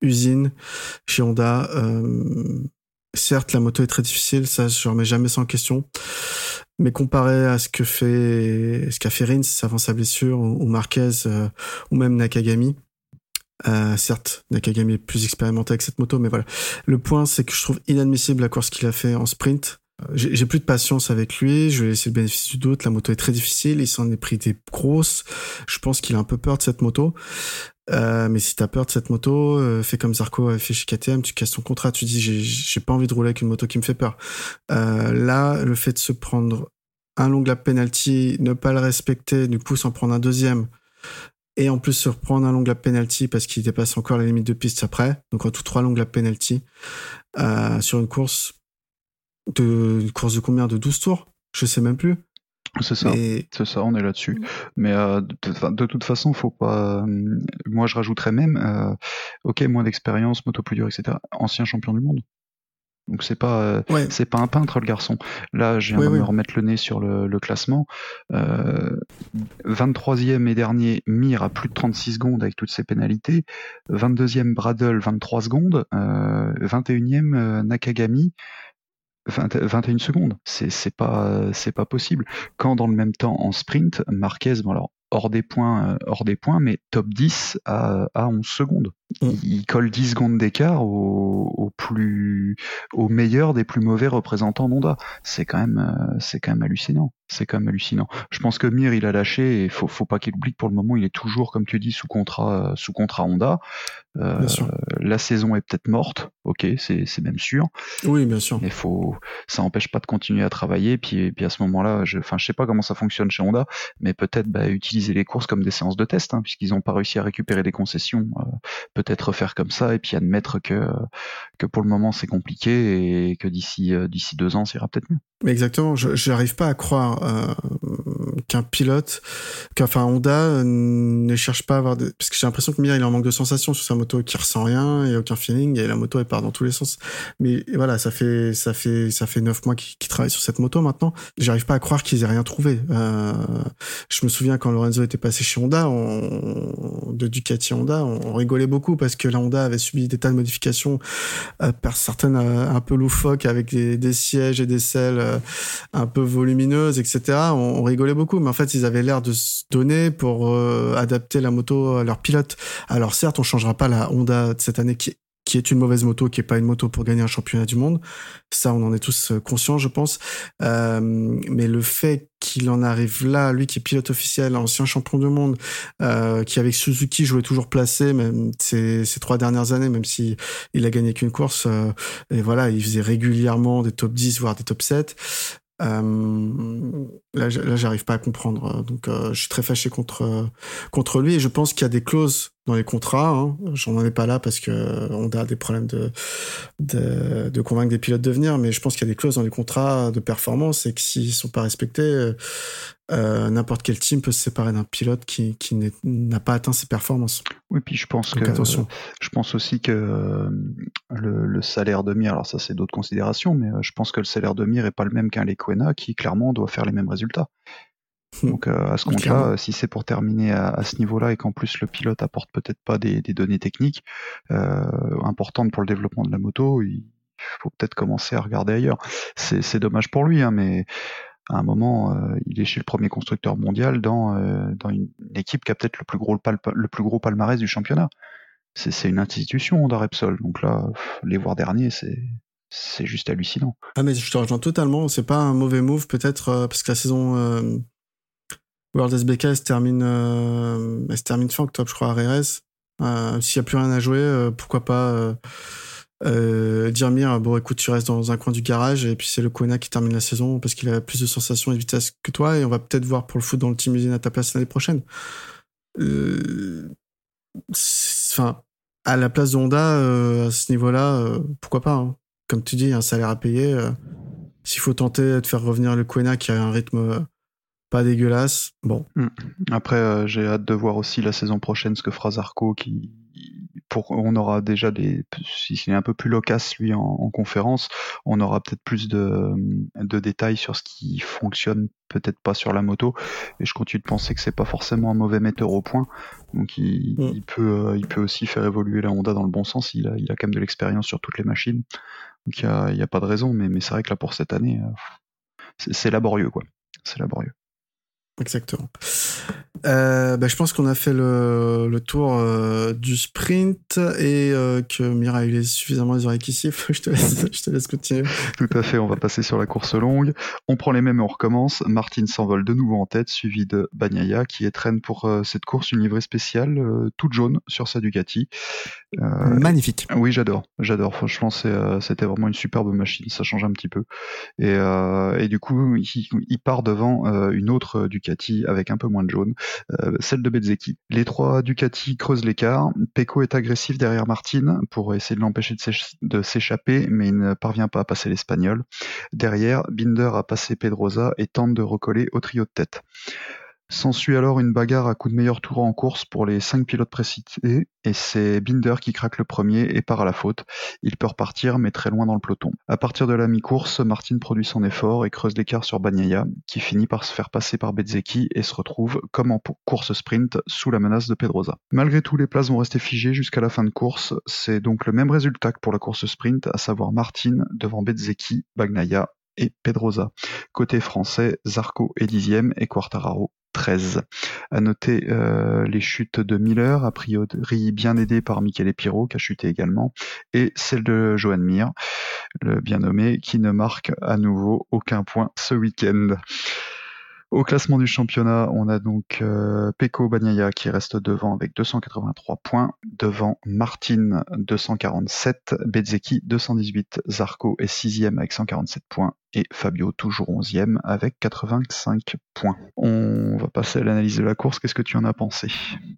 Speaker 4: usine chez Honda. Euh, certes, la moto est très difficile, ça je remets jamais sans question. Mais comparé à ce que fait, ce qu'a fait Rins avant sa blessure, ou, Marquez, euh, ou même Nakagami, euh, certes, Nakagami est plus expérimenté avec cette moto, mais voilà. Le point, c'est que je trouve inadmissible la course qu'il a fait en sprint. Euh, j'ai plus de patience avec lui, je vais laisser le bénéfice du doute, la moto est très difficile, il s'en est pris des grosses, je pense qu'il a un peu peur de cette moto. Euh, mais si t'as peur de cette moto, euh, fais comme Zarco a fait chez KTM, tu casses ton contrat, tu dis j'ai pas envie de rouler avec une moto qui me fait peur. Euh, là, le fait de se prendre un long lap penalty, ne pas le respecter, du coup s'en prendre un deuxième, et en plus se reprendre un long lap penalty parce qu'il dépasse encore la limite de piste après, donc en tout trois long lap penalty sur une course de une course de combien? De 12 tours? Je sais même plus.
Speaker 3: C'est ça, c'est ça, on est là-dessus. Mm. Mais euh, de, toute façon, faut pas. Euh, moi, je rajouterais même, euh, ok, moins d'expérience, moto plus dur, etc. Ancien champion du monde. Donc c'est pas, c'est pas un peintre le garçon. Là, j'ai viens de me remettre le nez sur le, classement. 23e et dernier, Mir à plus de 36 secondes avec toutes ses pénalités. 22e Bradle, 23 secondes. 21e Nakagami. 21 secondes, c'est pas c'est pas possible. Quand dans le même temps en sprint, Marquez, bon alors hors des points, euh, hors des points, mais top 10 à, à 11 secondes. Il, colle 10 secondes d'écart au, au, plus, au meilleur des plus mauvais représentants d'Honda. C'est quand même, euh, c'est quand même hallucinant. C'est quand même hallucinant. Je pense que Mir, il a lâché et faut, faut pas qu'il oublie que pour le moment, il est toujours, comme tu dis, sous contrat, sous contrat Honda. Euh, la saison est peut-être morte, ok, c'est, c'est même sûr.
Speaker 4: Oui, bien sûr.
Speaker 3: Mais faut, ça empêche pas de continuer à travailler. Puis, puis à ce moment-là, je, enfin, je sais pas comment ça fonctionne chez Honda, mais peut-être bah, utiliser les courses comme des séances de test, hein, puisqu'ils n'ont pas réussi à récupérer des concessions. Euh, peut-être faire comme ça et puis admettre que que pour le moment c'est compliqué et que d'ici euh, d'ici deux ans, ça ira peut-être mieux.
Speaker 4: Exactement, je n'arrive pas à croire euh, qu'un pilote, qu'enfin Honda euh, ne cherche pas à avoir des... parce que j'ai l'impression que Mir il en manque de sensations sur sa moto, qui ressent rien, il a aucun feeling et la moto elle part dans tous les sens. Mais voilà, ça fait ça fait ça fait neuf mois qu'il travaille sur cette moto maintenant. J'arrive pas à croire qu'ils aient rien trouvé. Euh, je me souviens quand Lorenzo était passé chez Honda, on, de Ducati Honda, on, rigolait beaucoup parce que la Honda avait subi des tas de modifications, euh, certaines euh, un peu loufoques avec des, sièges et des selles un peu volumineuses, etc. On, rigolait beaucoup, mais en fait, ils avaient l'air de se donner pour euh, adapter la moto à leur pilote. Alors certes, on changera pas la Honda de cette année qui qui est une mauvaise moto, qui est pas une moto pour gagner un championnat du monde. Ça, on en est tous euh, conscients, je pense. Euh, mais le fait qu'il en arrive là, lui qui est pilote officiel, ancien champion du monde, euh, qui avec Suzuki jouait toujours placé, même ces, trois dernières années, même si il a gagné qu'une course, et voilà, il faisait régulièrement des top 10, voire des top 7. Euh, là, là, j'arrive pas à comprendre. Donc, je suis très fâché contre contre lui et je pense qu'il y a des clauses dans les contrats. Hein. J'en ai pas là parce que on a des problèmes de, de, de convaincre des pilotes de venir, mais je pense qu'il y a des clauses dans les contrats de performance et que s'ils sont pas respectés, euh, n'importe quel team peut se séparer d'un pilote qui, qui n'a pas atteint ses performances.
Speaker 3: Oui, puis je pense que attention. je pense aussi que euh, le, le, salaire de Mir, alors ça c'est d'autres considérations, mais euh, je pense que le salaire de Mir est pas le même qu'un Lequena qui clairement doit faire les mêmes résultats. Donc à ce compte-là, si c'est pour terminer à, ce niveau-là et qu'en plus le pilote apporte peut-être pas des, des données techniques euh, importantes pour le développement de la moto, il faut peut-être commencer à regarder ailleurs. C'est dommage pour lui, hein, mais à un moment, euh, il est chez le premier constructeur mondial dans, euh, dans une, équipe qui a peut-être le plus gros le plus gros palmarès du championnat. C'est une institution Honda Repsol, donc là, les voir derniers, c'est c'est juste hallucinant.
Speaker 4: Ah mais je te rejoins totalement. C'est pas un mauvais move peut-être euh, parce que la saison World SBK, elle se termine, elle se termine fin octobre, je crois, à RS. S'il n'y a plus rien à jouer, pourquoi pas euh, Dirmir, bon écoute, tu restes dans un coin du garage et puis c'est le Kona qui termine la saison parce qu'il a plus de sensations et de vitesse que toi et on va peut-être voir pour le foot dans le team usine à ta place l'année prochaine. Euh, enfin, à la place de Honda, euh, à ce niveau-là, euh, pourquoi pas hein. Comme tu dis, un salaire à payer. Euh, s'il faut tenter de faire revenir le Kona qui a un rythme pas dégueulasse, bon.
Speaker 3: Hmm. Après, j'ai hâte de voir aussi la saison prochaine ce que fera Zarco qui on aura déjà des, s'il est un peu plus loquace lui en, conférence, on aura peut-être plus de, détails sur ce qui fonctionne peut-être pas sur la moto. Et je continue de penser que c'est pas forcément un mauvais metteur au point. Donc il, mm. peut, euh, il peut aussi faire évoluer la Honda dans le bon sens. Il a, il a quand même de l'expérience sur toutes les machines. Donc il n'y a, a, pas de raison. Mais, mais c'est vrai que là pour cette année, euh, c'est laborieux quoi. C'est laborieux.
Speaker 4: Exactement. Euh, bah, je pense qu'on a fait le, le tour euh, du sprint et euh, que Mira a eu suffisamment les oreilles qui sifflent. je, te laisse, je te laisse continuer.
Speaker 3: Tout à fait, on va passer sur la course longue. On prend les mêmes et on recommence. Martin s'envole de nouveau en tête, suivi de Bagnaia qui étraîne pour cette course une livrée spéciale toute jaune sur sa Ducati.
Speaker 4: Magnifique.
Speaker 3: Oui, j'adore. J'adore. Franchement, c'était vraiment une superbe machine. Ça change un petit peu. Et, et du coup, il, il part devant une autre Ducati avec un peu moins de jaune. Euh, celle de Bezzecchi. Les trois Ducati creusent l'écart. Pecco est agressif derrière Martin pour essayer de l'empêcher de s'échapper, mais il ne parvient pas à passer l'Espagnol. Derrière, Binder a passé Pedrosa et tente de recoller au trio de tête. S'ensuit alors une bagarre à coups de meilleur tour en course pour les cinq pilotes précités, et c'est Binder qui craque le premier et part à la faute. Il peut repartir, mais très loin dans le peloton. À partir de la mi-course, Martin produit son effort et creuse l'écart sur Bagnaia, qui finit par se faire passer par Bezzecchi et se retrouve, comme en course sprint, sous la menace de Pedrosa. Malgré tout, les places vont rester figées jusqu'à la fin de course. C'est donc le même résultat que pour la course sprint, à savoir Martin devant Bezzecchi, Bagnaia et Pedrosa. Côté français, Zarco est dixième et Quartararo 13. À noter euh, les chutes de Miller, a priori bien aidé par Michele Piro, qui a chuté également, et celle de Johan Mir, le bien nommé, qui ne marque à nouveau aucun point ce week-end. Au classement du championnat, on a donc euh, Peko Bagnaia qui reste devant avec 283 points, devant Martin 247, Bezzecchi 218, Zarco est sixième avec 147 points et Fabio toujours 11e avec 85 points. On va passer à l'analyse de la course. Qu'est-ce que tu en as pensé?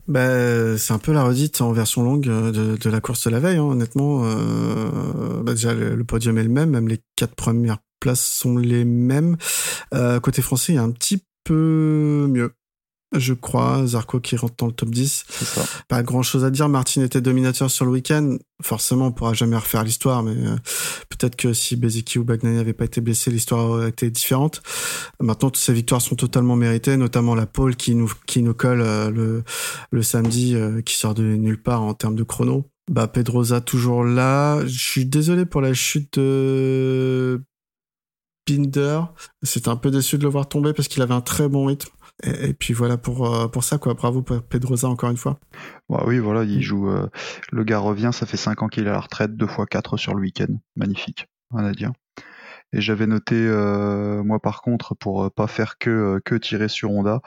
Speaker 4: Bah, C'est un peu la redite en version longue de, la course de la veille. Hein. Honnêtement, euh, bah, déjà le, podium est le même, même les quatre premières places sont les mêmes. Euh, côté français, il y a un petit peu mieux. Je crois, Zarco qui rentre dans le top 10.
Speaker 3: Ça.
Speaker 4: Pas grand chose à dire. Martin était dominateur sur le week-end. Forcément, on pourra jamais refaire l'histoire, mais euh, peut-être que si Beziki ou Bagnani n'avaient pas été blessés, l'histoire aurait été différente. Maintenant, toutes ces victoires sont totalement méritées, notamment la pole qui nous, qui nous colle euh, le, le samedi, qui sort de nulle part en termes de chrono. Bah, Pedroza toujours là. Je suis désolé pour la chute de Binder. C'était un peu déçu de le voir tomber parce qu'il avait un très bon rythme. Et, puis voilà pour, euh, pour ça, quoi. Bravo Pedroza encore une fois.
Speaker 3: Bah oui, voilà, il joue. Euh, le gars revient, ça fait 5 ans qu'il est à la retraite, 2 fois 4 sur le week-end. Magnifique, on a dire. Et j'avais noté, euh, moi par contre, pour euh, pas faire que, euh, que tirer sur Honda,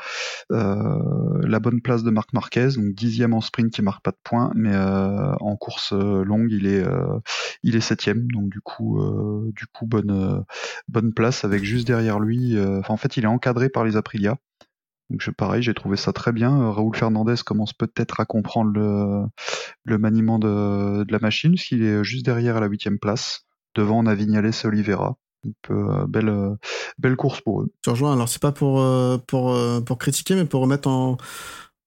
Speaker 3: la bonne place de Marc Marquez, donc dixième en sprint qui marque pas de points, mais en course longue il est il est septième, donc du coup du coup bonne bonne place avec juste derrière lui. en fait il est encadré par les Aprilia. Donc je, pareil, j'ai trouvé ça très bien. Raoul Fernandez commence peut-être à comprendre le, le maniement de, de la machine, puisqu'il est juste derrière à la huitième place. Devant, on a Oliveira. Euh, belle, euh, belle course pour eux.
Speaker 4: Je rejoins. Alors, c'est pas pour, euh, pour, pour critiquer, mais pour remettre en,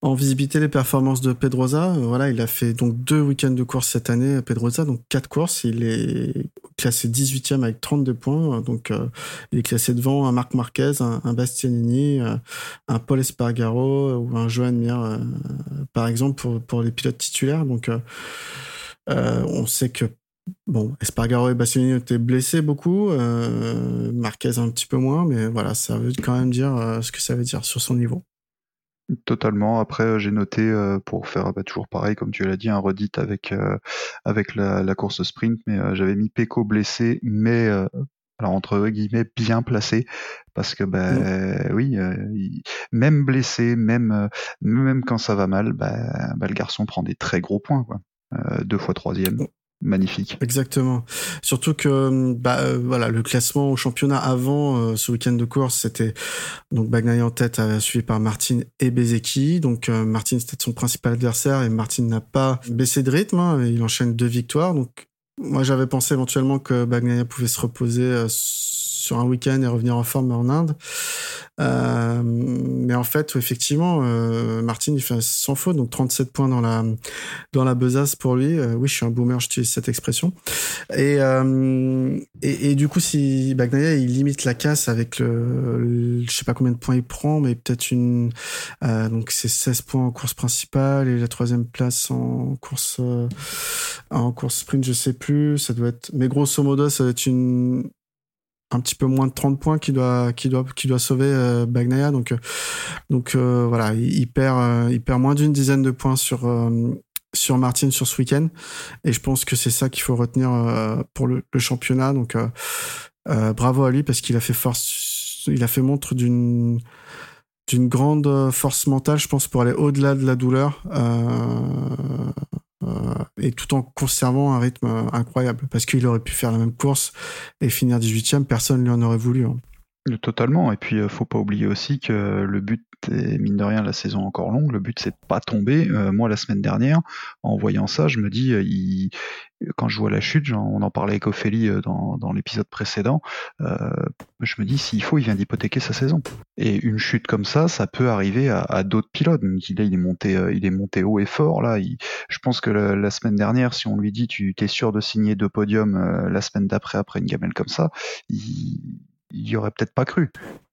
Speaker 4: en visibilité les performances de Pedroza. Voilà, il a fait donc deux week-ends de course cette année, Pedroza, donc quatre courses. Il est classé 18e avec 32 points. Donc, il est classé devant un Marc Marquez, un, Bastianini, un Paul Espargaro ou un Johan Mir, par exemple, pour, pour les pilotes titulaires. Donc, on sait que Bon, Espargaro et Bastianini étaient blessés beaucoup, euh, Marquez un petit peu moins, mais voilà, ça veut quand même dire euh, ce que ça veut dire sur son niveau.
Speaker 3: Totalement. Après, euh, j'ai noté euh, pour faire bah, toujours pareil, comme tu l'as dit, un redit avec avec la, course sprint, mais j'avais mis Pecco blessé, mais Alors entre guillemets bien placé parce que ben oui, même blessé, même même quand ça va mal, bah, le garçon prend des très gros points quoi. deux fois troisième magnifique.
Speaker 4: Exactement. Surtout que bah euh, voilà le classement au championnat avant euh, ce week-end de course c'était donc Bagnaia en tête euh, suivi par Martin et Bezeki donc Martin c'était son principal adversaire et Martin n'a pas baissé de rythme hein, il enchaîne deux victoires donc moi j'avais pensé éventuellement que Bagnaia pouvait se reposer sur un week-end et revenir en forme en Inde. Euh, mais en fait, effectivement, euh, Martin, il fait sans faute, donc 37 points dans la dans la besace pour lui. Euh, oui, je suis un boomer, j'utilise cette expression. Et, et, du coup, si Bagnaia il limite la casse avec le, je sais pas combien de points il prend, mais peut-être une donc c'est 16 points en course principale et la troisième place en course en course sprint, je sais plus. Ça doit être, mais grosso modo, ça doit être une un petit peu moins de 30 points qui doit qui doit qui doit sauver euh, donc euh, donc euh, voilà il, perd euh, il perd moins d'une dizaine de points sur sur Martin sur ce week-end. Et je pense que c'est ça qu'il faut retenir pour le, le, championnat. Donc bravo à lui parce qu'il a fait force il a fait montre d'une d'une grande force mentale je pense pour aller au-delà de la douleur. Euh, et tout en conservant un rythme euh, incroyable parce qu'il aurait pu faire la même course et finir 18e, personne ne lui en aurait voulu. Hein.
Speaker 3: Totalement. Et puis, euh, faut pas oublier aussi que le but, est, mine de rien, la saison encore longue, le but, c'est de pas tomber. Euh, moi, la semaine dernière, en voyant ça, je me dis, euh, il, quand je vois la chute, on en parlait avec Ophélie dans, dans l'épisode précédent, je me dis, s'il faut, il vient d'hypothéquer sa saison. Et une chute comme ça, ça peut arriver à, d'autres pilotes. Là, il est monté, il est monté haut et fort. Là, je pense que la, semaine dernière, si on lui dit, tu es sûr de signer deux podiums la semaine d'après après une gamelle comme ça, il il y aurait peut-être pas cru.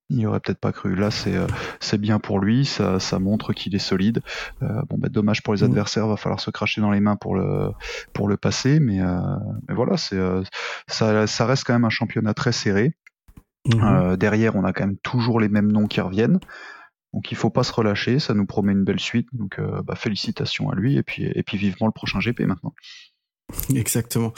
Speaker 3: Il y aurait peut-être pas cru. Là, c'est euh, c'est bien pour lui, ça, ça montre qu'il est solide. Euh, bon, bah, dommage pour les mm. adversaires, va falloir se cracher dans les mains pour le pour le passer, mais, euh, mais voilà, c'est ça, ça reste quand même un championnat très serré. Mm-hmm. derrière, on a quand même toujours les mêmes noms qui reviennent. Donc il faut pas se relâcher, ça nous promet une belle suite. Donc bah, félicitations à lui et puis et puis vivement le prochain GP maintenant.
Speaker 4: Exactement.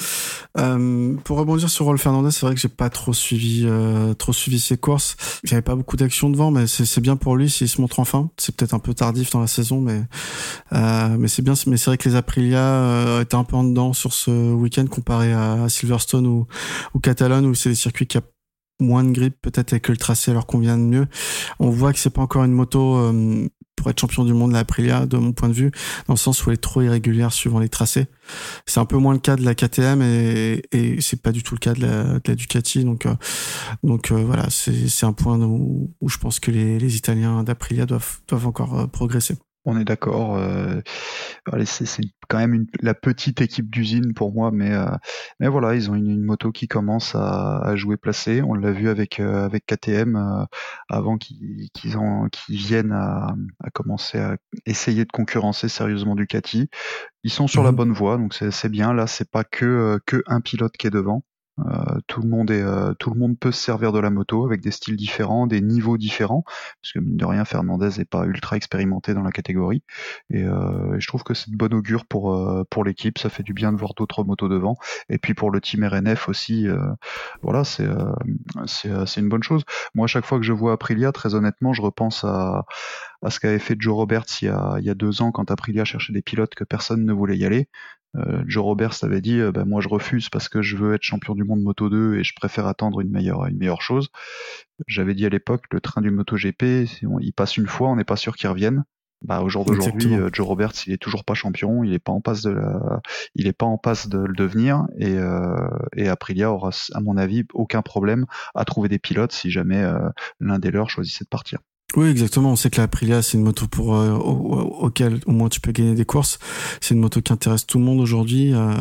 Speaker 4: Euh, pour rebondir sur Rolf Fernandez, c'est vrai que j'ai pas trop suivi, euh, trop suivi ses courses. J'avais pas beaucoup d'action devant, mais c'est bien pour lui s'il se montre enfin. C'est peut-être un peu tardif dans la saison, mais euh, mais c'est bien. Mais c'est vrai que les Aprilia euh, étaient un peu en dedans sur ce week-end comparé à, Silverstone ou ou Catalone où c'est des circuits qui a moins de grip peut-être et que le tracé leur convient de mieux. On voit que c'est pas encore une moto euh, pour être champion du monde la Aprilia de mon point de vue dans le sens où elle est trop irrégulière suivant les tracés. C'est un peu moins le cas de la KTM et, et c'est pas du tout le cas de la, de la Ducati donc euh, donc euh, voilà c'est un point où, où, je pense que les, les Italiens d'Aprilia doivent doivent encore progresser
Speaker 3: on est d'accord. Euh, c'est quand même la petite équipe d'usine pour moi, mais euh, mais voilà, ils ont une, moto qui commence à, jouer placé. On l'a vu avec euh, avec KTM avant qu'ils viennent à, commencer à essayer de concurrencer sérieusement Ducati. Ils sont sur la mmh bonne voie, donc c'est bien. Là, c'est pas que que un pilote qui est devant. Euh, tout le monde est, euh, tout le monde peut se servir de la moto avec des styles différents, des niveaux différents, parce que mine de rien, Fernandez n'est pas ultra expérimenté dans la catégorie. Et, euh, je trouve que c'est de bon augure pour pour l'équipe. Ça fait du bien de voir d'autres motos devant. Et puis pour le team RNF aussi, voilà, c'est c'est c'est une bonne chose. Moi, à chaque fois que je vois Aprilia, très honnêtement, je repense à à ce qu'avait fait Joe Roberts il y a il y a deux ans quand Aprilia cherchait des pilotes que personne ne voulait y aller. Euh, Joe Roberts avait dit euh, bah, moi je refuse parce que je veux être champion du monde Moto 2 et je préfère attendre une meilleure une meilleure chose. J'avais dit à l'époque le train du Moto GP il passe une fois on n'est pas sûr qu'il revienne. Bah au jour d'aujourd'hui euh, Joe Roberts il est toujours pas champion, il est pas en passe de la, il est pas en passe de le devenir et et Aprilia aura à mon avis aucun problème à trouver des pilotes si jamais l'un des leurs choisissait de partir.
Speaker 4: Oui, exactement. On sait que la Aprilia, c'est une moto pour euh, auquel au moins tu peux gagner des courses. C'est une moto qui intéresse tout le monde aujourd'hui. Euh,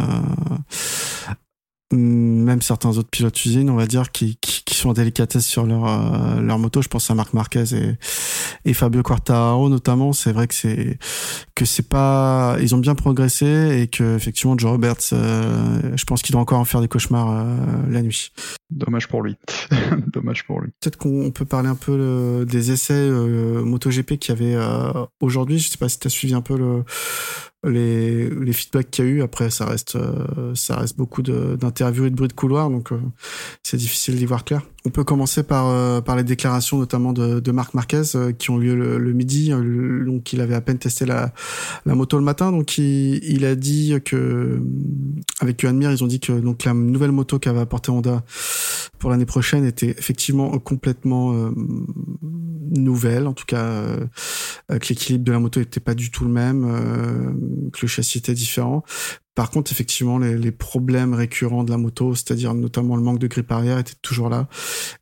Speaker 4: même certains autres pilotes usines, on va dire, qui, qui, qui sont en délicatesse sur leur euh, leur moto. Je pense à Marc Marquez et, et Fabio Quartararo notamment. C'est vrai que c'est que c'est pas, ils ont bien progressé et que effectivement Joe Roberts, euh, je pense qu'il doit encore en faire des cauchemars euh, la nuit.
Speaker 3: Dommage pour lui. Dommage pour lui.
Speaker 4: Peut-être qu'on peut parler un peu des essais MotoGP qu'il y avait aujourd'hui. Je sais pas si tu as suivi un peu le les, les feedbacks qu'il y a eu. Après, ça reste, ça reste beaucoup d'interviews et de bruit de couloir, donc c'est difficile d'y voir clair. On peut commencer par, par les déclarations, notamment de, de Marc Marquez, qui ont lieu le, midi. donc, il avait à peine testé la, la moto le matin, donc il, il a dit que avec Admire, ils ont dit que donc la nouvelle moto qu'avait apporté Honda pour l'année prochaine était effectivement complètement euh, nouvelle, en tout cas euh, que l'équilibre de la moto n'était pas du tout le même, euh, que le était différent. Par contre, effectivement, les, les problèmes récurrents de la moto, c'est-à-dire notamment le manque de grippe arrière, étaient toujours là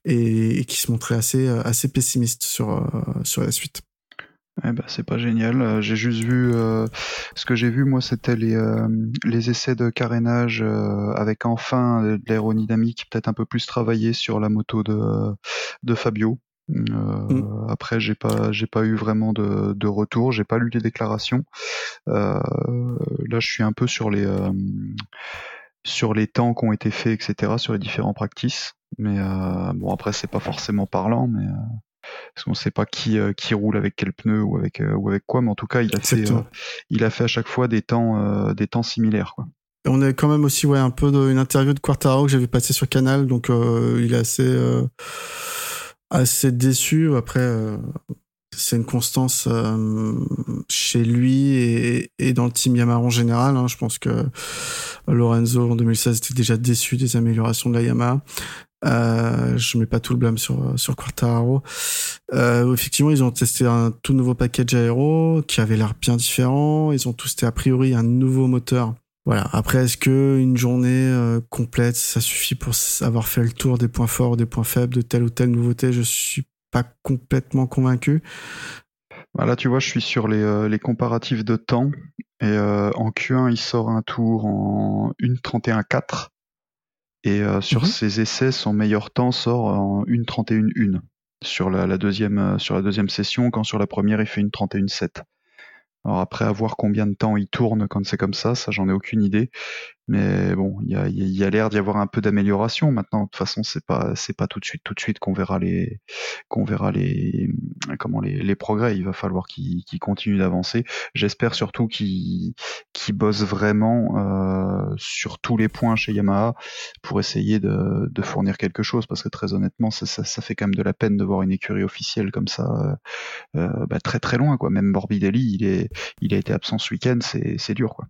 Speaker 4: et, et qui se montraient assez assez pessimistes sur sur la suite.
Speaker 3: Eh ben, c'est pas génial. Euh, j'ai juste vu euh, ce que j'ai vu moi, c'était les euh, les essais de carénage avec enfin de l'aérodynamique peut-être un peu plus travaillé sur la moto de de Fabio. Mm. Après, j'ai pas j'ai pas eu vraiment de de retour. J'ai pas lu les déclarations. là, je suis un peu sur les sur les temps qui ont été faits, etc. Sur les différents practices. Mais bon, après, c'est pas forcément parlant, mais parce qu'on ne sait pas qui, euh, qui roule avec quel pneu ou avec, euh, ou avec quoi, mais en tout cas, il a, fait, euh, il a fait à chaque fois des temps, des temps similaires. Quoi.
Speaker 4: On a quand même aussi ouais, un peu d'une interview de Quartaro que j'avais passé sur Canal, donc il est assez, assez déçu. Après, c'est une constance chez lui et, et, dans le team Yamaha en général. Hein. Je pense que Lorenzo en 2016 était déjà déçu des améliorations de la Yamaha. Euh, je mets pas tout le blâme sur sur Quartararo. Euh, effectivement, ils ont testé un tout nouveau package aéro qui avait l'air bien différent. Ils ont testé a priori un nouveau moteur. Voilà. Après, est-ce que une journée euh, complète, ça suffit pour avoir fait le tour des points forts, des points faibles de telle ou telle nouveauté? Je suis pas complètement convaincu.
Speaker 3: Bah, là, tu vois, je suis sur les, euh, les comparatifs de temps. Et euh, en Q1, il sort un tour en 1.31.4. Et euh, sur mhm. ses essais, son meilleur temps sort en 1.31.1 sur la, la, deuxième euh, sur la deuxième session, quand sur la première il fait une 31.7. Alors après, à voir combien de temps il tourne quand c'est comme ça, ça j'en ai aucune idée. Mais bon, il y a, y a l'air d'y avoir un peu d'amélioration. Maintenant, de toute façon, c'est pas c'est pas tout de suite tout de suite qu'on verra les qu'on verra les comment les, les progrès. Il va falloir qu'il qu continue d'avancer. J'espère surtout qu'il qu'il bosse vraiment euh, sur tous les points chez Yamaha pour essayer de, de fournir quelque chose. Parce que très honnêtement, ça, ça, ça, fait quand même de la peine de voir une écurie officielle comme ça euh, bah, très très loin. Quoi. Même Morbidelli, il est il a été absent ce week-end. C'est c'est dur quoi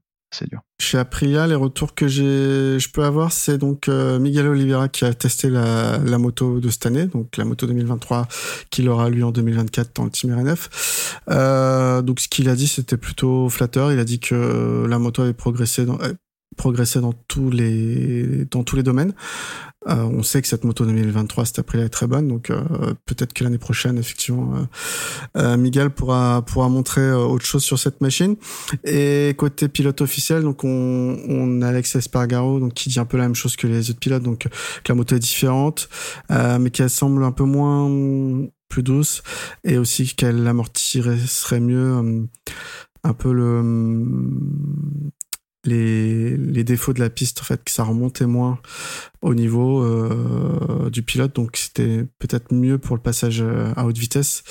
Speaker 4: Chez Aprilia, les retours que je peux avoir, c'est donc euh, Miguel Oliveira qui a testé la, moto de cette année, donc la moto 2023 qu'il aura lui en 2024 dans le Team RNF. Euh, donc ce qu'il a dit, c'était plutôt flatteur. Il a dit que la moto avait progressé dans, dans tous les domaines. Euh, on sait que cette moto 2023 cette après est très bonne, donc euh, peut-être que l'année prochaine, effectivement, euh, Miguel pourra pourra montrer autre chose sur cette machine. Et côté pilote officiel, donc on, on a Alex Espargaro, donc qui dit un peu la même chose que les autres pilotes, donc que la moto est différente, mais qu'elle semble un peu moins plus douce, et aussi qu'elle amortirait serait mieux un peu le les, les défauts de la piste, en fait, que ça remontait moins au niveau euh, du pilote, donc c'était peut-être mieux pour le passage euh, à haute vitesse.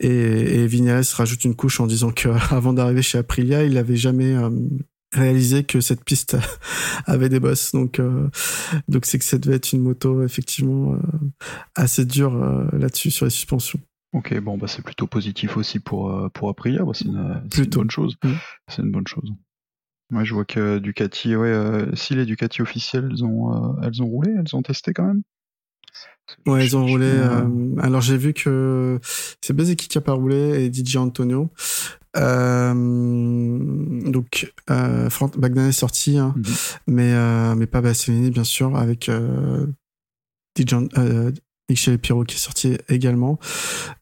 Speaker 4: Et, et Vignales rajoute une couche en disant qu'avant d'arriver chez Aprilia, il n'avait jamais euh, réalisé que cette piste avait des bosses. Donc, euh, donc c'est que ça devait être une moto effectivement assez dure là-dessus sur les suspensions.
Speaker 3: Ok, bon, bah c'est plutôt positif aussi pour pour Aprilia. Bah, c'est une, une, bonne chose. Mmh. C'est une bonne chose. Ouais, je vois que Ducati, ouais, euh, si les Ducati officielles, elles ont, euh, elles ont roulé, elles ont testé quand même?
Speaker 4: Ouais, elles ont roulé. Euh, alors j'ai vu que c'est Bezeki qui a pas roulé et DJ Antonio. Euh, donc euh, Franck Bagnan est sorti, hein, mm -hmm. mais mais pas Bastianini bien sûr avec DJ, Michel Pirot qui est sorti également.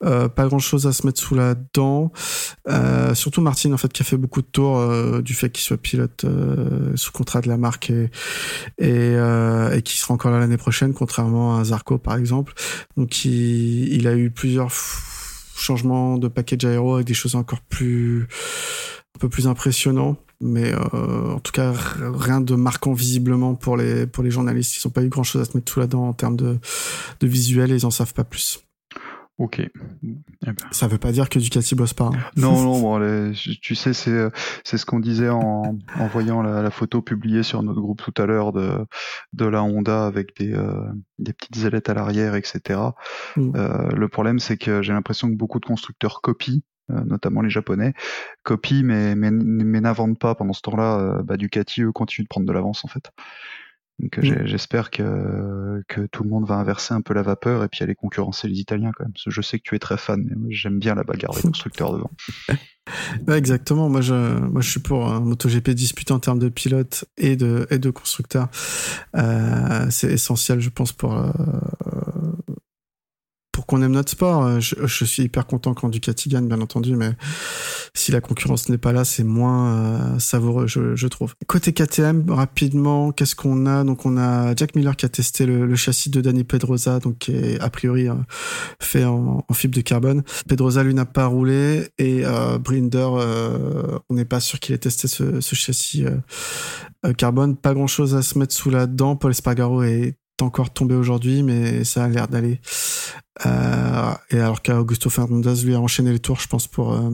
Speaker 4: Euh, pas grand chose à se mettre sous la dent. Euh, surtout Martine en fait qui a fait beaucoup de tours euh, du fait qu'il soit pilote sous contrat de la marque et et, et qui sera encore là l'année prochaine, contrairement à Zarco par exemple. Donc il, il a eu plusieurs changements de package aéro avec des choses encore plus un peu plus impressionnants mais euh, en tout cas rien de marquant visiblement pour les pour les journalistes ils n'ont pas eu grand chose à se mettre sous la dent en termes de de visuel et ils en savent pas plus
Speaker 3: Ok. Eh
Speaker 4: ben. Ça veut pas dire que Ducati bosse pas. Hein.
Speaker 3: Non, non, bon, tu sais, c'est c'est ce qu'on disait en, en voyant la, photo publiée sur notre groupe tout à l'heure de de la Honda avec des euh, des petites ailettes à l'arrière, etc. Mm. Euh, le problème, c'est que j'ai l'impression que beaucoup de constructeurs copient euh, notamment les japonais, copient mais, mais, mais n'inventent pas pendant ce temps-là. bah, Ducati, eux, continuent de prendre de l'avance en fait. Donc mm. j'espère que, que tout le monde va inverser un peu la vapeur et puis aller concurrencer les Italiens quand même. Parce que je sais que tu es très fan, mais j'aime bien la bagarre des constructeurs devant.
Speaker 4: exactement, moi je, moi je suis pour un MotoGP disputé en termes de pilote et de, et de constructeurs. Euh, c'est essentiel, je pense, euh, pour qu'on aime notre sport. Euh, je, suis hyper content quand Ducati gagne, bien entendu, mais si la concurrence n'est pas là, c'est moins euh, savoureux, je, trouve. Côté KTM, rapidement, qu'est-ce qu'on a? Donc on a Jack Miller qui a testé le, châssis de Danny Pedrosa, donc qui est a priori euh, fait en, fibre de carbone. Pedrosa lui n'a pas roulé et Brinder, on n'est pas sûr qu'il ait testé ce, châssis carbone. Pas grand-chose à se mettre sous la dent. Paul Espargaro est encore tombé aujourd'hui, mais ça a l'air d'aller. Euh, et alors qu'Augusto Fernandez lui a enchaîné les tours, je pense pour euh,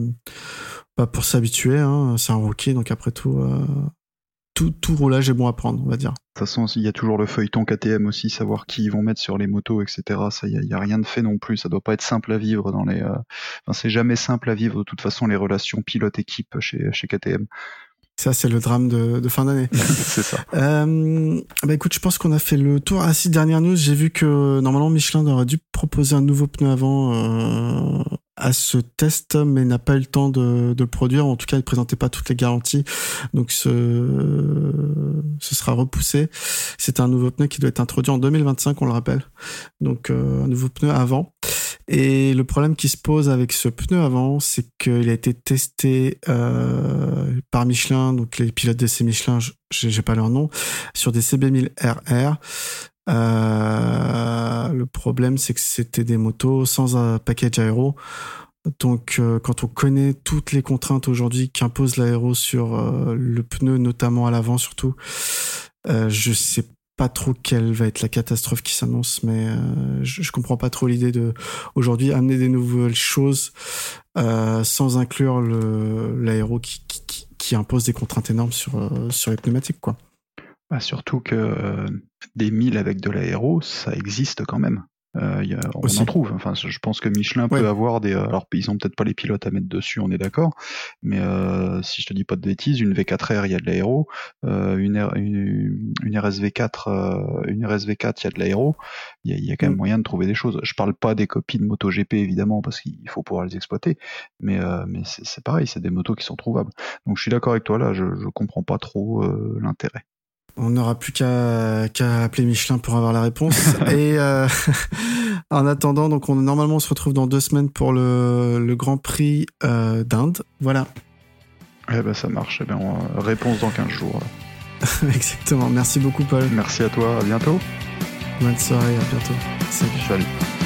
Speaker 4: bah, pour s'habituer. Hein. c'est un rookie, donc après tout, euh, tout tout roulage est bon à prendre, on va dire. De
Speaker 3: toute façon, il y a toujours le feuilleton KTM aussi, savoir qui ils vont mettre sur les motos, etc. Ça, il y, a, rien de fait non plus. Ça doit pas être simple à vivre dans les. Enfin, c'est jamais simple à vivre de toute façon les relations pilote-équipe chez chez KTM.
Speaker 4: Ça, c'est le drame de, de fin d'année.
Speaker 3: c'est ça.
Speaker 4: Euh, bah écoute, je pense qu'on a fait le tour. Ah si, dernière news, j'ai vu que normalement Michelin aurait dû proposer un nouveau pneu avant euh, à ce test, mais n'a pas eu le temps de, de le produire. En tout cas, il présentait pas toutes les garanties, donc ce, ce sera repoussé. C'est un nouveau pneu qui doit être introduit en 2025, on le rappelle. Donc euh, un nouveau pneu avant. Et le problème qui se pose avec ce pneu avant, c'est qu'il a été testé euh, par Michelin, donc les pilotes d'essai Michelin, j'ai pas leur nom, sur des CB1000RR. Euh, le problème, c'est que c'était des motos sans un package aéro. Donc, euh, quand on connaît toutes les contraintes aujourd'hui qu'impose l'aéro sur euh, le pneu, notamment à l'avant surtout, je sais pas trop quelle va être la catastrophe qui s'annonce, mais je, je, comprends pas trop l'idée de aujourd'hui amener des nouvelles choses sans inclure l'aéro qui, impose des contraintes énormes sur sur les pneumatiques, quoi.
Speaker 3: Bah surtout que des milles avec de l'aéro, ça existe quand même. Euh, y a, on en trouve. Enfin, je pense que Michelin peut avoir des. Alors, ils ont peut-être pas les pilotes à mettre dessus, on est d'accord. Mais euh, si je te dis pas de bêtises, une V4R, il y a de l'aéro. Euh, une, une, une, RSV4, euh, une RSV4, il y a de l'aéro. Il y, y a, quand même mm. moyen de trouver des choses. Je parle pas des copies de MotoGP évidemment parce qu'il faut pouvoir les exploiter. Mais euh, mais c'est pareil, c'est des motos qui sont trouvables. Donc je suis d'accord avec toi là. Je, je comprends pas trop euh, l'intérêt.
Speaker 4: On n'aura plus qu'à appeler Michelin pour avoir la réponse. et euh, en attendant, donc on, normalement on se retrouve dans deux semaines pour le, Grand Prix euh, d'Inde. Voilà.
Speaker 3: Eh ben ça marche. Eh ben, réponse dans 15 jours.
Speaker 4: Exactement. Merci beaucoup Paul.
Speaker 3: Merci à toi. À bientôt.
Speaker 4: Bonne soirée. À bientôt.
Speaker 3: Salut. Salut.